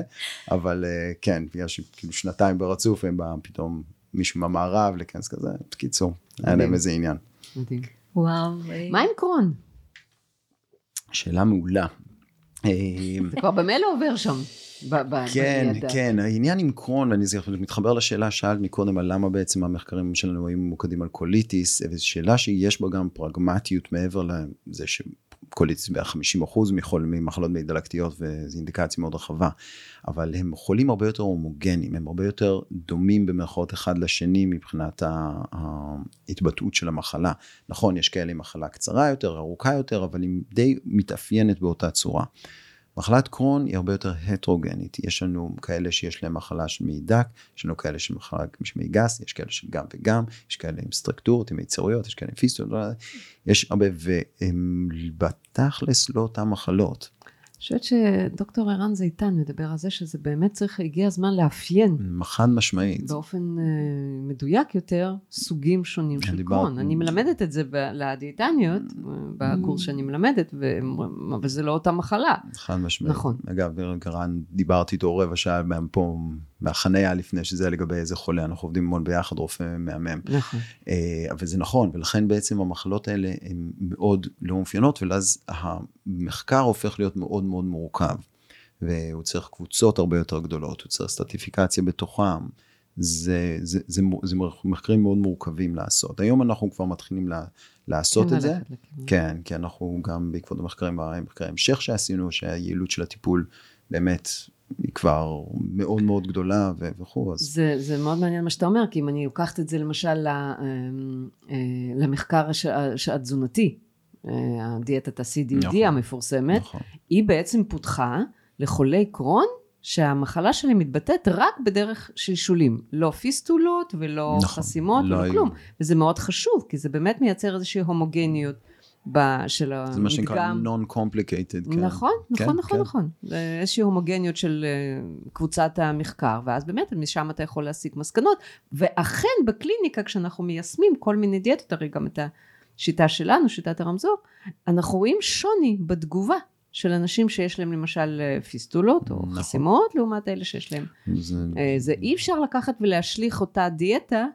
S1: אבל אה, כן, בגלל שכאילו שנתיים ברצוף, הם בא פתאום מישהו מהמערב לכנס כזה, בקיצור, היה להם. איזה עניין.
S3: מדהים.
S2: וואו.
S3: מה עם קרון?
S1: שאלה מעולה. אה,
S3: זה כבר במילא עובר שם.
S1: כן. כן, העניין עם קרון, ואני מתחבר לשאלה ששאלת מקודם על למה בעצם המחקרים שלנו היו ממוקדים על קוליטיס, וזו שאלה שיש בה גם פרגמטיות מעבר לזה שקוליטיס בערך 50% מחול, ממחלות מעי דלקתיות, וזו אינדיקציה מאוד רחבה, אבל הם חולים הרבה יותר הומוגנים, הם הרבה יותר דומים במרכאות אחד לשני מבחינת ההתבטאות של המחלה. נכון, יש כאלה עם מחלה קצרה יותר, ארוכה יותר, אבל היא די מתאפיינת באותה צורה. מחלת קרון היא הרבה יותר הטרוגנית, יש לנו כאלה שיש להם מחלה של מעי דק, יש לנו כאלה של מחלה של מעי גס, יש כאלה של גם וגם, יש כאלה עם סטרקטורות, עם יצריות, יש כאלה עם פיסטות, יש הרבה, והם בתכלס לא אותן מחלות.
S3: חושבת שדוקטור ערן זיתן מדבר על זה שזה באמת צריך, הגיע הזמן לאפיין
S1: חד משמעית.
S3: באופן אה, מדויק יותר סוגים שונים של
S1: דיברת-
S3: קרון. אני מלמדת את זה ב- לדיאטניות, אה, בקורס שאני מלמדת, ו- אבל זה לא אותה מחלה.
S1: חד משמעית.
S3: נכון.
S1: אגב, גרן, דיברתי איתו רבע שעה מה- פה מהחניה לפני שזה לגבי איזה חולה, אנחנו עובדים המון ביחד, רופא מהמם.
S3: נכון.
S1: אה, אבל זה נכון, ולכן בעצם המחלות האלה הן מאוד לא מאופיינות, ואז המחקר הופך להיות מאוד מאוד מורכב. והוא צריך קבוצות הרבה יותר גדולות, הוא צריך סטטיפיקציה בתוכם. זה, זה, זה, זה, זה מחקרים מאוד מורכבים לעשות. היום אנחנו כבר מתחילים לה, לעשות
S3: כן,
S1: את זה.
S3: לכיוון.
S1: כן, כי אנחנו גם בעקבות המחקרים, המחקרי המשך שעשינו, שהיעילות של הטיפול באמת היא כבר מאוד מאוד גדולה ו- וכו', אז
S3: זה, זה מאוד מעניין מה שאתה אומר, כי אם אני לוקחת את זה למשל אמ, אה, למחקר התזונתי, אה, הדיאטת ה-CDD
S1: נכון.
S3: המפורסמת,
S1: נכון.
S3: היא בעצם פותחה לחולי קרון שהמחלה שלהם מתבטאת רק בדרך שלשולים, לא פיסטולות ולא
S1: נכון,
S3: חסימות
S1: לא
S3: ולא. כלום, וזה מאוד חשוב, כי זה באמת מייצר איזושהי הומוגניות של המדגם.
S1: זה מה שנקרא non-complicated. כן.
S3: נכון, נכון,
S1: כן,
S3: נכון,
S1: כן.
S3: נכון. זה איזושהי הומוגניות של אה, קבוצת המחקר, ואז באמת משם אתה יכול להסיק מסקנות, ואכן בקליניקה כשאנחנו מיישמים כל מיני דיאטות, הרי גם את השיטה שלנו, שיטת הרמזור, אנחנו רואים שוני בתגובה של אנשים שיש להם למשל אה, פיסטולות או
S1: נכון.
S3: חסימות, לעומת אלה שיש להם.
S1: זה
S3: אה, זה אי אפשר לקחת ולהשליך אותה דיאטה,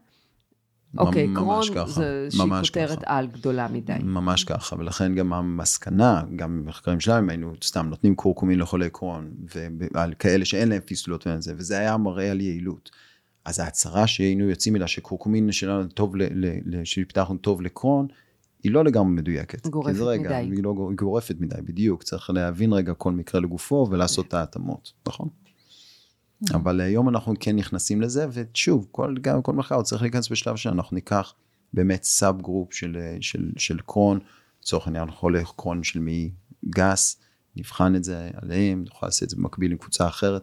S3: אוקיי,
S1: ממש
S3: קרון
S1: ככה, ממש
S3: כותרת. על גדולה מדי.
S1: ממש ככה, ולכן גם המסקנה, גם במחקרים שלנו, היינו סתם נותנים קורקומין לחולי קרון, ועל כאלה שאין להם פיסטולות וזה, וזה היה מראה על יעילות. אז ההצהרה שהיינו יוצאים אליה, שקורקומין שלנו טוב, ל- ל- ל- שפיתחנו טוב לקרון, היא לא לגמרי מדויקת.
S3: גורפת
S1: זה רגע,
S3: מדי.
S1: היא לא גורפת מדי, בדיוק. צריך להבין רגע כל מקרה לגופו ולעשות את ההתאמות, נכון? אבל היום אנחנו כן נכנסים לזה, ושוב, כל, גם כל מחקר צריך להיכנס בשלב שאנחנו ניקח באמת sub group של, של, של קרון, לצורך העניין חולה קרון של מעי גס, נבחן את זה עליהם, נוכל לעשות את זה במקביל עם קבוצה אחרת.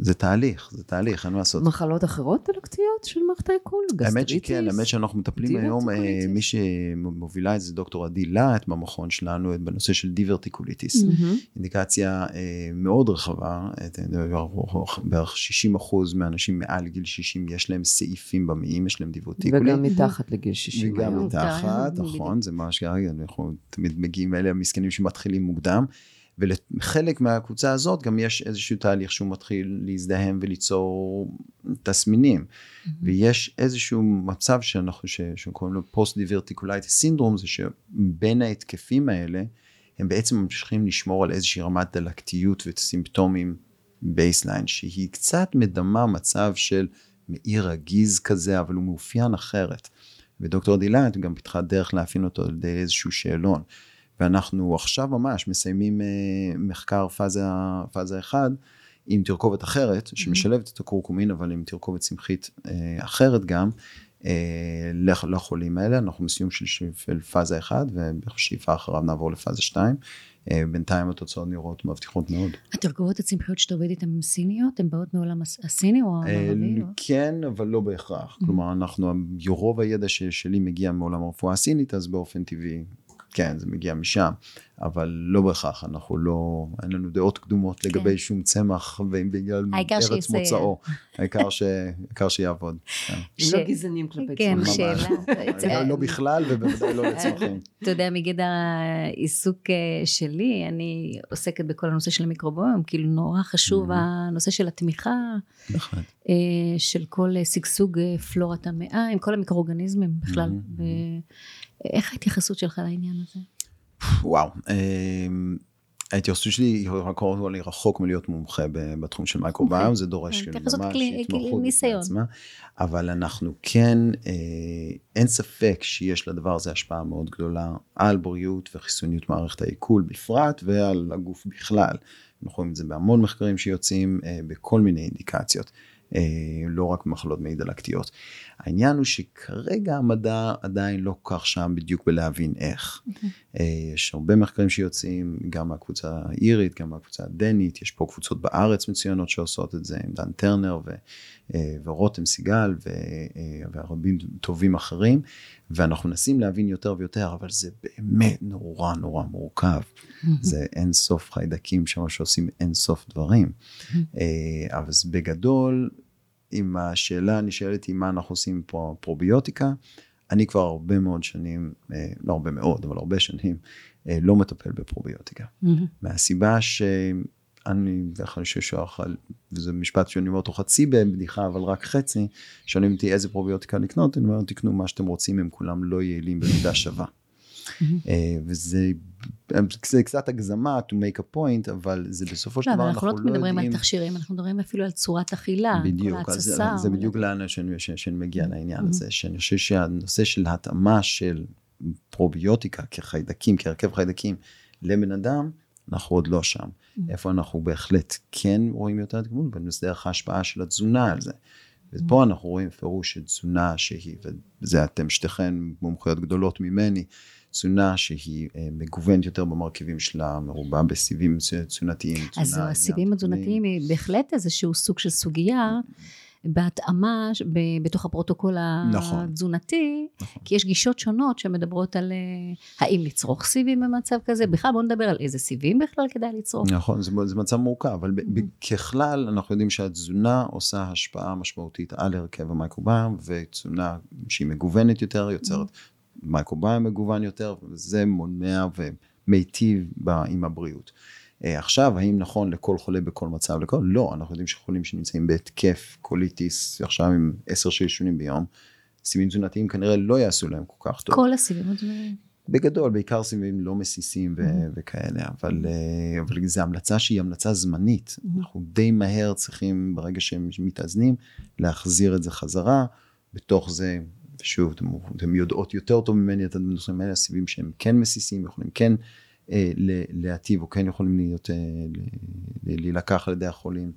S1: זה תהליך, זה תהליך, אין מה לעשות.
S3: מחלות אחרות דלקתיות של מערכת העיכול?
S1: האמת שכן,
S3: גסטריטיס?
S1: האמת שאנחנו מטפלים היום, אה. מי שמובילה את זה דוקטור עדי להט במכון שלנו, בנושא של דיברטיקוליטיס.
S3: מהמם.
S1: אינדיקציה אה, מאוד רחבה, את- בערך 60 אחוז מהאנשים מעל גיל 60 יש להם סעיפים במעיים, יש להם דיברטיקולי.
S3: וגם מתחת לגיל 60
S1: וגם
S3: היום.
S1: מתחת,
S2: בדיוק.
S1: נכון, זה ממש אנחנו תמיד מגיעים אלה המסכנים שמתחילים מוקדם. ולחלק מהקבוצה הזאת גם יש איזשהו תהליך שהוא מתחיל להזדהם וליצור תסמינים. ויש איזשהו מצב שאנחנו, ש- שקוראים לו post diverticulitis syndrome, זה שבין ההתקפים האלה, הם בעצם ממשיכים לשמור על איזושהי רמת דלקתיות וסימפטומים baseline, שהיא קצת מדמה מצב של מעי רגיז כזה, אבל הוא מאופיין אחרת. ודוקטור עדי להט גם פיתחה דרך לאפיין אותו על ידי איזשהו שאלון. ואנחנו עכשיו ממש מסיימים אה, מחקר פאזה, פאזה 1 עם תרכובת אחרת, שמשלבת את הקורקומין, אבל עם תרכובת צמחית אה, אחרת גם, אה, לח- לחולים האלה. אנחנו בסיום של, של פאזה 1, ובשאיפה אחריו נעבור לפאזה 2. אה, בינתיים התוצאות נראות מבטיחות מאוד.
S2: התרכובות הצמחיות שאתה עובד איתן הן סיניות? הן באות מעולם הס- הסיני או המערבי? או-
S1: כן, אבל לא בהכרח. כלומר, אנחנו, רוב הידע שלי מגיע מעולם הרפואה הסינית, אז באופן טבעי, כן, זה מגיע משם. אבל לא בהכרח, אנחנו לא, אין לנו דעות קדומות לגבי שום צמח, ובגלל
S2: העיקר
S1: ארץ. מוצאו. העיקר ש- העיקר שיעבוד. כן.
S3: הם
S2: ש-
S3: לא גזענים כלפי
S2: כן,
S3: צמחים.
S2: שאלה.
S1: לא- לא בכלל, ובוודאי לא לצמחים.
S2: אתה יודע, מגדר העיסוק אה, שלי, אני עוסקת בכל הנושא של המיקרוביום, כאילו נורא חשוב
S1: Mhm.
S2: הנושא של התמיכה. אה, של כל אה, שגשוג פלורת המאה, עם כל המיקרואורגניזמים בכלל. איך ההתייחסות שלך לעניין הזה?
S1: וואו. אמ, ההתייחסות שלי היא קודם כל רחוק מלהיות מומחה בתחום של מייקרוביום, זה דורש כאילו ממש התמחות בפני
S2: ניסיון.
S1: עצמה, אבל אנחנו כן, אה, אין ספק שיש לדבר הזה השפעה מאוד גדולה על בריאות וחיסוניות מערכת העיכול בפרט ועל הגוף בכלל. אנחנו רואים את זה בהמון מחקרים שיוצאים אה, בכל מיני אינדיקציות. אה, לא רק במחלות מעי דלקתיות. העניין הוא שכרגע המדע עדיין לא כל כך שם בדיוק בלהבין איך. אה, יש הרבה מחקרים שיוצאים, גם מהקבוצה האירית, גם מהקבוצה הדנית, יש פה קבוצות בארץ מצוינות שעושות את זה, עם דן טרנר ו, אה, ורותם סיגל ו, והרבים טובים אחרים, ואנחנו מנסים להבין יותר ויותר, אבל זה באמת נורא נורא מורכב. זה אין סוף חיידקים שם שעושים אין סוף דברים. אה, אבל אז בגדול, אם השאלה נשאלת היא מה אנחנו עושים פה פרוביוטיקה, אני כבר הרבה מאוד שנים, אה, לא הרבה מאוד, אבל הרבה שנים, אה, לא מטפל בפרוביוטיקה. מהסיבה שאני, אני שואל, וזה משפט שאני אומר אותו חצי בבדיחה, אבל רק חצי, שואלים אותי איזה פרוביוטיקה לקנות, אני אומר, תקנו מה שאתם רוצים, הם כולם לא יעילים במידה שווה. אה, וזה זה קצת הגזמה to make a point, אבל זה בסופו של
S2: לא,
S1: דבר
S2: אנחנו לא
S1: אנחנו לא
S2: מדברים על
S1: יודעים.
S2: תכשירים, אנחנו מדברים אפילו על צורת אכילה,
S1: בדיוק, אז זה- בדיוק לאן שאני, מגיע לעניין
S2: Mhm.
S1: הזה, שאני חושב שהנושא של התאמה של פרוביוטיקה כחיידקים, כהרכב חיידקים לבן אדם, אנחנו עוד לא שם. איפה אנחנו בהחלט כן רואים יותר התקדמות, בדרך ההשפעה של התזונה על זה. ופה אנחנו רואים בפירוש שתזונה שהיא, וזה אתם שתיכן מומחיות גדולות ממני, תזונה שהיא אה, מגוונת יותר במרכיבים שלה, מרובה בסיבים תזונתיים.
S2: אז
S1: תזונה,
S2: הסיבים התזונתיים היא בהחלט איזשהו סוג של סוגיה. בהתאמה בתוך הפרוטוקול
S1: נכון.
S2: התזונתי,
S1: נכון.
S2: כי יש גישות שונות שמדברות על אה, האם לצרוך סיבים במצב כזה, בכלל בוא נדבר על איזה סיבים בכלל כדאי לצרוך.
S1: נכון, זה, זה מצב מורכב, אבל ב, ככלל אנחנו יודעים שהתזונה עושה השפעה משמעותית על הרכב המייקרוביום, ותזונה שהיא מגוונת יותר יוצרת מייקרוביום מגוון יותר, וזה מונע ומיטיב ב, עם הבריאות. אה, עכשיו, האם נכון לכל חולה בכל מצב? לכל? לא, אנחנו יודעים שחולים שנמצאים בהתקף קוליטיס, עכשיו עם עשר שלשולים ביום, סיבים תזונתיים כנראה לא יעשו להם כל כך טוב.
S2: כל הסיבים התזונתיים.
S1: בגדול, בעיקר סיבים לא מסיסים ו- וכאלה, אבל, אה, אבל זו המלצה שהיא המלצה זמנית. אנחנו די מהר צריכים, ברגע שהם מתאזנים, להחזיר את זה חזרה. בתוך זה ושוב, אתם, אתם יודעות יותר טוב ממני את הנושאים האלה, הסיבים שהם כן מסיסים, יכולים כן להטיב, או כן יכולים להיות, אה, להילקח על ידי החולים.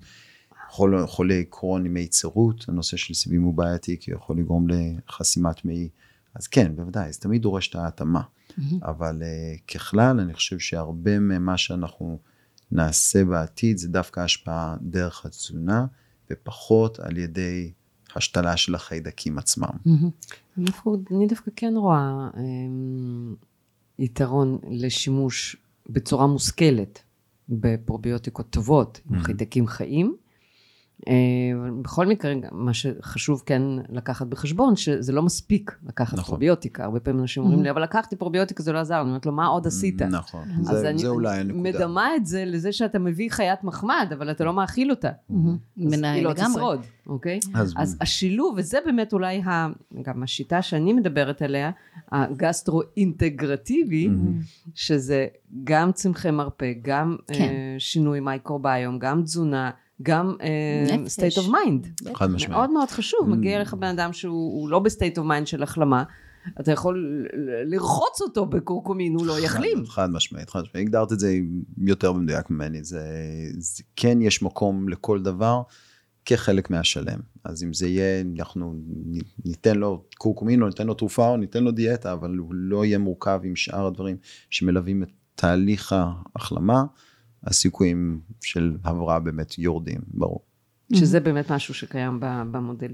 S1: חול, חולי קרון עם מי צרות, הנושא של סיבים הוא בעייתי, כי יכול לגרום לחסימת מעי. אז כן, בוודאי, זה תמיד דורש את ההתאמה. Mm-hmm. אבל uh, ככלל, אני חושב שהרבה ממה שאנחנו נעשה בעתיד, זה דווקא השפעה דרך התזונה, ופחות על ידי השתלה של החיידקים עצמם.
S3: Mm-hmm. אני דווקא כן רואה um, יתרון לשימוש בצורה מושכלת בפרוביוטיקות טובות, mm-hmm. עם חיידקים חיים. אה, בכל מקרה, מה שחשוב כן לקחת בחשבון, שזה לא מספיק לקחת נכון. פרוביוטיקה. הרבה פעמים אנשים אומרים לי, אבל לקחתי פרוביוטיקה, זה לא עזר. אני אומרת לו, מה עוד עשית?
S1: נכון, זה, זה
S3: אני,
S1: אולי הנקודה.
S3: מדמה את זה לזה שאתה מביא חיית מחמד, אבל אתה לא מאכיל אותה. אז היא לא תשרוד, אוקיי? אז, אז השילוב, וזה באמת אולי ה, גם השיטה שאני מדברת עליה, הגסטרו-אינטגרטיבי, שזה גם צמחי מרפא, גם כן. אה, שינוי מייקרוביום, גם תזונה. גם אה, state of mind.
S1: חד משמעית.
S3: מאוד מאוד חשוב, ממ. מגיע לך בן אדם שהוא לא ב state of mind של החלמה. אתה יכול לרחוץ אותו בקורקומין, הוא לא יחלים.
S1: חד משמעית, חד משמעית. הגדרת את זה יותר במדויק ממני. זה, זה כן יש מקום לכל דבר כחלק מהשלם. אז אם זה יהיה, אנחנו ניתן לו קורקומין, או ניתן לו תרופה, או ניתן לו דיאטה, אבל הוא לא יהיה מורכב עם שאר הדברים שמלווים את תהליך ההחלמה. הסיכויים של הבראה באמת יורדים, ברור.
S3: שזה באמת משהו שקיים במודל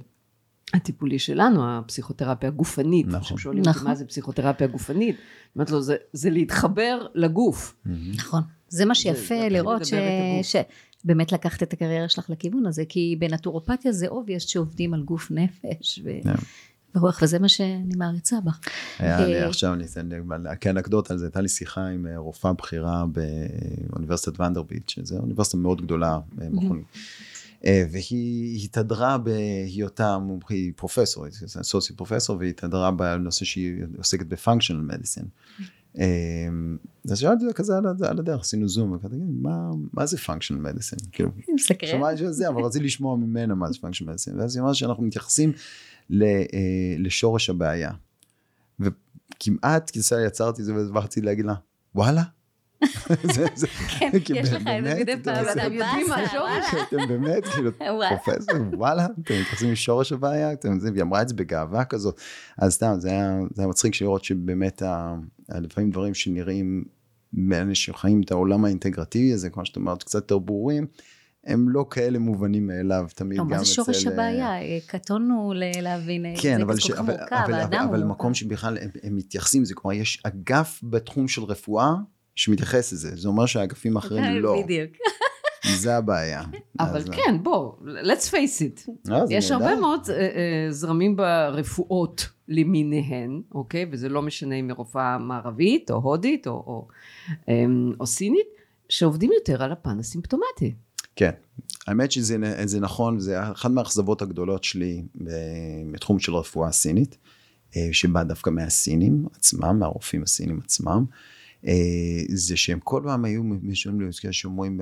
S3: הטיפולי שלנו, הפסיכותרפיה הגופנית. נכון. שואלים אותי מה זה פסיכותרפיה גופנית, אני אומרת לו, זה, זה להתחבר לגוף.
S2: נכון. זה מה שיפה לראות ש... שבאמת לקחת את הקריירה שלך לכיוון הזה, כי בנטורופתיה זה אובייסט שעובדים על גוף נפש. ו... Yeah. ברוח, וזה מה שאני מעריצה בך.
S1: היה לי, עכשיו אני אתן כאנקדוטה על זה, הייתה לי שיחה עם אה, רופאה בכירה באוניברסיטת ונדרביט, שזו אוניברסיטה מאוד גדולה, אה, מכונים. אה, והיא התהדרה בהיותה היא פרופסור, היא סוסי פרופסור, והיא התהדרה בנושא שהיא עוסקת בפונקשיונל מדיסין. אז שאלתי אותה כזה על הדרך, עשינו זום, וכזה, מה זה פונקשיונל מדיסין? כאילו, שמעתי שזה, אבל רציתי לשמוע ממנה מה זה פונקשיונל מדיסין, ואז היא אמרה שאנחנו מתייחסים אה, לשורש הבעיה. וכמעט כיסא יצרתי את זה ורציתי להגיד לה, וואלה. <laughs>
S2: כן, יש לך איזה מדי פעם,
S3: אתם יודעים מה השורש?
S1: אתם באמת, כאילו, <laughs> פרופסור, וואלה, אתם מתייחסים לשורש הבעיה, והיא אמרה את זה בגאווה כזאת. אז סתם, זה היה מצחיק לראות שבאמת, לפעמים דברים שנראים מאלה שחיים את העולם האינטגרטיבי הזה, כמו שאת אומרת, קצת יותר ברורים. הם לא כאלה מובנים מאליו, תמיד לא, גם אצל...
S2: מה זה שורש אה, הבעיה? קטונו להבין,
S1: כן, זה אבל, ש... אבל, מורכב, אבל, אבל, אבל מקום שבכלל הם, הם מתייחסים, זה כלומר, יש אגף בתחום של רפואה שמתייחס לזה, זה אומר שהאגפים האחרים <laughs> לא.
S2: בדיוק.
S1: זה הבעיה. <laughs>
S3: אבל אז... כן, בוא, let's face it. לא, יש הרבה מאוד uh, uh, זרמים ברפואות למיניהן, אוקיי? וזה לא משנה אם מרופאה מערבית, או הודית, או, או, um, או סינית, שעובדים יותר על הפן הסימפטומטי.
S1: כן, האמת שזה נכון, זה אחת מהאכזבות הגדולות שלי בתחום של רפואה סינית, אה, שבא דווקא מהסינים עצמם, מהרופאים הסינים עצמם, אה, זה שהם כל פעם היו משלמים לי, שאומרים,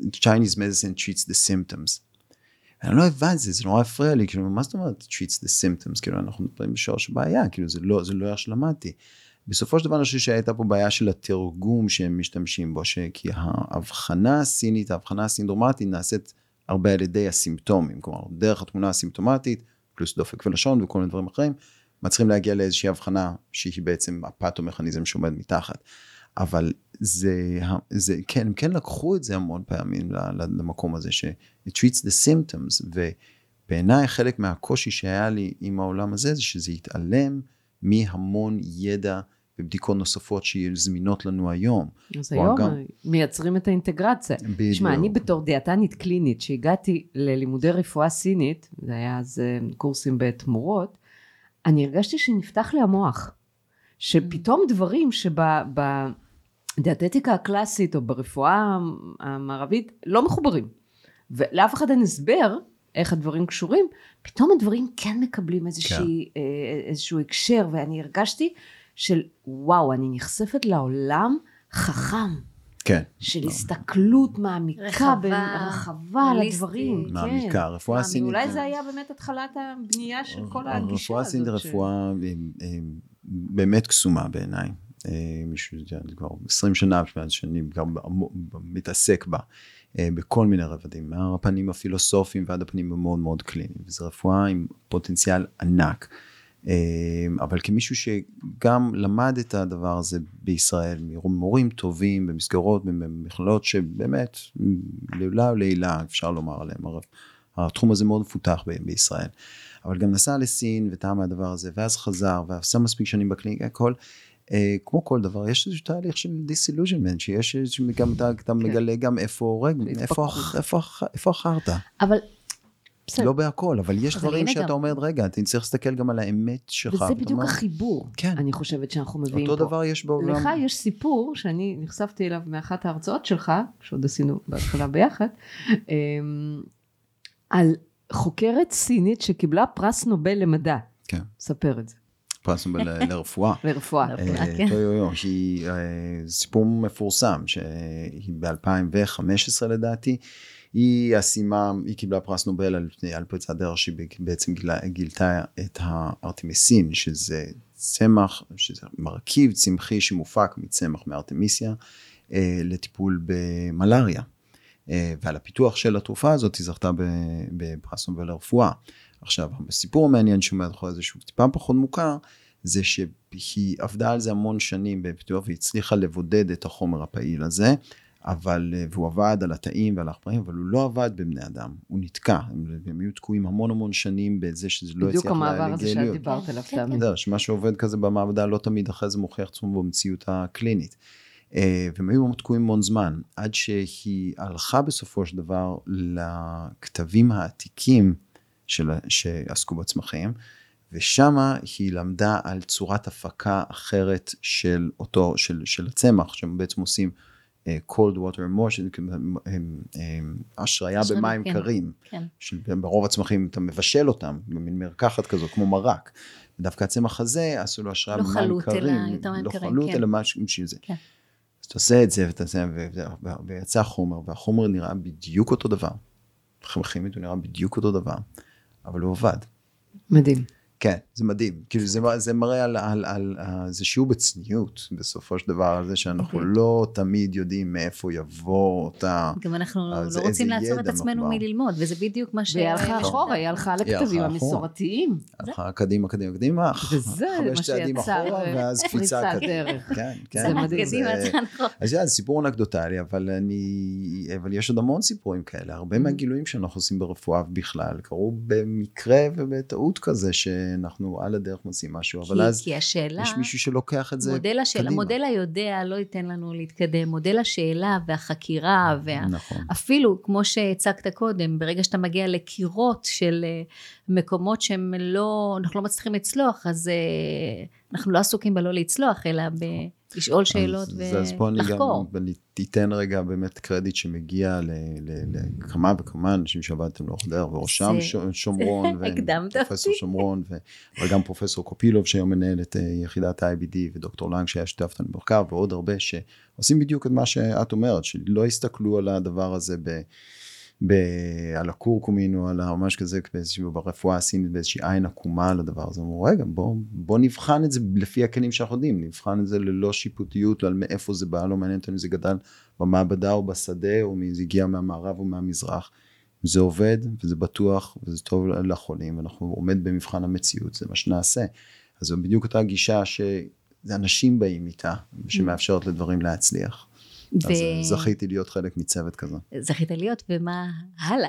S1: Chinese medicine treats the symptoms. אני לא הבנתי את זה, זה נורא הפריע לי, כאילו, מה זאת אומרת treats the symptoms? כאילו, אנחנו מדברים בשורש הבעיה, כאילו, זה לא, זה לא איך שלמדתי. בסופו של דבר אני חושב שהייתה פה בעיה של התרגום שהם משתמשים בו, כי ההבחנה הסינית, ההבחנה הסינדרומטית נעשית הרבה על ידי הסימפטומים, כלומר דרך התמונה הסימפטומטית, פלוס דופק ולשון וכל מיני דברים אחרים, מצליחים להגיע לאיזושהי הבחנה שהיא בעצם הפתומכניזם שעומד מתחת. אבל זה, זה, כן, הם כן לקחו את זה המון פעמים למקום הזה, ש- it treats the symptoms, ובעיניי חלק מהקושי שהיה לי עם העולם הזה, זה שזה התעלם מהמון ידע ובדיקות נוספות שיהיו זמינות לנו היום.
S3: אז היום גם... מייצרים את האינטגרציה. בדיוק. תשמע, אני בתור דיאטנית קלינית, שהגעתי ללימודי רפואה סינית, זה היה אז אה, קורסים בתמורות, אני הרגשתי שנפתח לי המוח. שפתאום דברים שבדיאטטיקה הקלאסית או ברפואה המערבית לא מחוברים. ולאף אחד אין הסבר איך הדברים קשורים, פתאום הדברים כן מקבלים איזושהי, כן. אה, איזשהו הקשר, ואני הרגשתי של וואו, אני נחשפת לעולם חכם.
S1: כן.
S3: של הסתכלות מעמיקה,
S2: רחבה,
S3: בין- רחבה על. הדברים. כן.
S1: מעמיקה, רפואה
S3: מעמי-
S1: סינית.
S3: אולי זה היה באמת התחלת הבנייה של כל הגישה הזאת.
S1: רפואה סינית רפואה אה, באמת קסומה בעיניי. אה, מישהו, יודע, זה כבר 20 שנה מאז שאני גם עמו- מתעסק בה, בכל מיני רבדים, מהפנים הפילוסופיים ועד הפנים המאוד מאוד קליניים. וזו רפואה עם פוטנציאל ענק. אה, אבל כמישהו שגם למד את הדבר הזה בישראל, ממורים טובים במסגרות, במכללות שבאמת, לעילה ולעילה אפשר לומר עליהם, התחום הזה מאוד מפותח בישראל. אבל גם נסע לסין וטעם מהדבר הזה, ואז חזר, ועשה מספיק שנים בקליניקה, הכל, אה, כמו כל דבר, יש איזשהו תהליך של דיסילוז'נמנט, שיש איזשהו, גם אתה, אתה מגלה גם איפה, רגע, איפה, החרטא.
S3: אבל בסדר.
S1: לא בהכל, אבל יש
S2: אבל
S1: דברים שאתה
S2: גם-
S1: אומר, רגע, אתה צריך להסתכל גם על האמת שלך.
S3: וזה בדיוק
S1: אומר,
S3: החיבור,
S1: כן.
S3: אני חושבת שאנחנו מביאים פה.
S1: אותו דבר יש בעולם.
S3: לך יש סיפור שאני נחשפתי אליו מאחת ההרצאות שלך, שעוד עשינו בהתחלה ביחד, אמ, על חוקרת סינית שקיבלה פרס נובל למדע.
S1: כן.
S3: ספר את זה.
S1: פרס לרפואה.
S3: לרפואה.
S1: אה,
S2: כן.
S1: שהיא סיפור מפורסם, שהיא ב-2015 לדעתי, היא סיימה, היא קיבלה פרס נובל על, על פריצת דרך שהיא בעצם גילה, גילתה את הארתמיסין, שזה צמח, שזה מרכיב צמחי שמופק מצמח מארתמיסיה, אה, לטיפול במלאריה. אה, ועל הפיתוח של התרופה הזאת היא זכתה בפרס נובל לרפואה. עכשיו, הסיפור המעניין שעומד אחרי זה, שהוא טיפה פחות מוכר, זה שהיא עבדה על זה המון שנים בפיתוח והצליחה לבודד את החומר הפעיל הזה, אבל, אה, והוא עבד על התאים ועל העכברים, אבל הוא לא עבד בבני אדם, הוא נתקע, הם, הם היו תקועים המון המון שנים בזה שזה לא
S3: בדיוק
S1: הצליח
S3: המעבר הזה שאת. דיברת עליו,
S2: כן,
S3: תמי.
S1: אתה יודע, שמה שעובד כזה במעבדה לא תמיד אחרי זה מוכיח עצמו במציאות הקלינית. אה, והם היו תקועים המון זמן, עד שהיא הלכה בסופו של דבר לכתבים העתיקים של, שעסקו בצמחים, ושמה היא למדה על צורת הפקה אחרת של אותו, של, של הצמח, שהם בעצם עושים אה, cold water השריה
S2: השריה,
S1: במים
S2: כן.
S1: קרים.
S2: כן.
S1: ברוב הצמחים אתה מבשל אותם במין מרקחת כזו כמו מרק. ודווקא הצמח הזה עשו לו השראה
S2: לא
S1: במים
S2: חלוט, אלא
S1: קרים.
S2: יותר מים
S1: לא
S2: קרים,
S1: חלוט
S2: כן.
S1: אלא משהו בשביל זה.
S2: כן.
S1: אז אתה עושה את זה ואתה עושה, ויצא חומר והחומר נראה בדיוק אותו דבר. כימית הוא נראה בדיוק אותו דבר, אבל הוא עבד.
S3: מדהים.
S1: כן, זה מדהים. כאילו זה, זה מראה על, על, על, על זה שיעור בצניעות בסופו של דבר, על זה שאנחנו
S2: אוקיי.
S1: לא תמיד יודעים מאיפה יבוא אותה...
S2: גם אנחנו
S1: אז
S2: לא רוצים לעצור את עצמנו
S1: מחובר.
S2: מללמוד, וזה בדיוק מה ש...
S3: והיא הלכה אחורה, היא הלכה לכתבים. המסורתיים.
S1: הלכה קדימה, קדימה, קדימה.
S3: וזה
S1: חמש
S3: מה
S1: צעדים
S3: שיצר
S1: אחורה, ואז קפיצה קדימה. כן, כן.
S3: זה מדהים.
S1: זה
S2: נכון.
S1: אז זה סיפור אנקדוטלי, אבל אני, אבל יש עוד המון סיפורים כאלה. הרבה
S3: Mm-hmm.
S1: מהגילויים שאנחנו עושים ברפואה בכלל, קרו במקרה ובטעות כזה, שאנחנו על הדרך מוצאים משהו, אבל
S2: כי-
S1: אז
S2: כי השאלה...
S1: יש מישהו שלוקח את זה
S2: מודל השאלה,
S1: קדימה.
S2: מודל היודע לא ייתן לנו להתקדם, מודל השאלה והחקירה וה...
S1: נכון.
S2: אפילו, כמו שהצגת קודם, ברגע שאתה מגיע לקירות של אה, מקומות שהם לא, אנחנו לא מצליחים לצלוח, אז אה, אנחנו לא עסוקים בלא לצלוח, אלא בלשאול שאלות
S1: אז, אז פה אני גם,
S2: ולחקור.
S1: ואני תיתן רגע באמת קרדיט שמגיע לכמה וכמה אנשים שעבדתם לאורך דרך, ש- שומרון, <laughs> ופרופסור. שומרון, ו- אבל גם פרופסור קופילוב שהיום מנהל את אה, יחידת ה-IBD, ודוקטור לנג שהיה שותף איתנו במחקר, ועוד הרבה שעושים בדיוק את מה שאת אומרת, שלא הסתכלו על הדבר הזה ב... ב... על הקורקומין או על ממש כזה באיזושהי ברפואה הסינית באיזושהי עין עקומה על הדבר הזה. אמרו רגע בוא, בוא נבחן את זה לפי הכלים שאנחנו יודעים, נבחן את זה ללא שיפוטיות על מאיפה זה בא, לא מעניין אותנו אם זה גדל במעבדה או בשדה או אם זה הגיע מהמערב או מהמזרח. זה עובד וזה בטוח וזה טוב לחולים ואנחנו עומד במבחן המציאות זה מה שנעשה. אז זו בדיוק אותה גישה שזה אנשים באים איתה שמאפשרת לדברים להצליח. אז אה, זכיתי להיות חלק מצוות כזה.
S2: זכית להיות, ומה הלאה?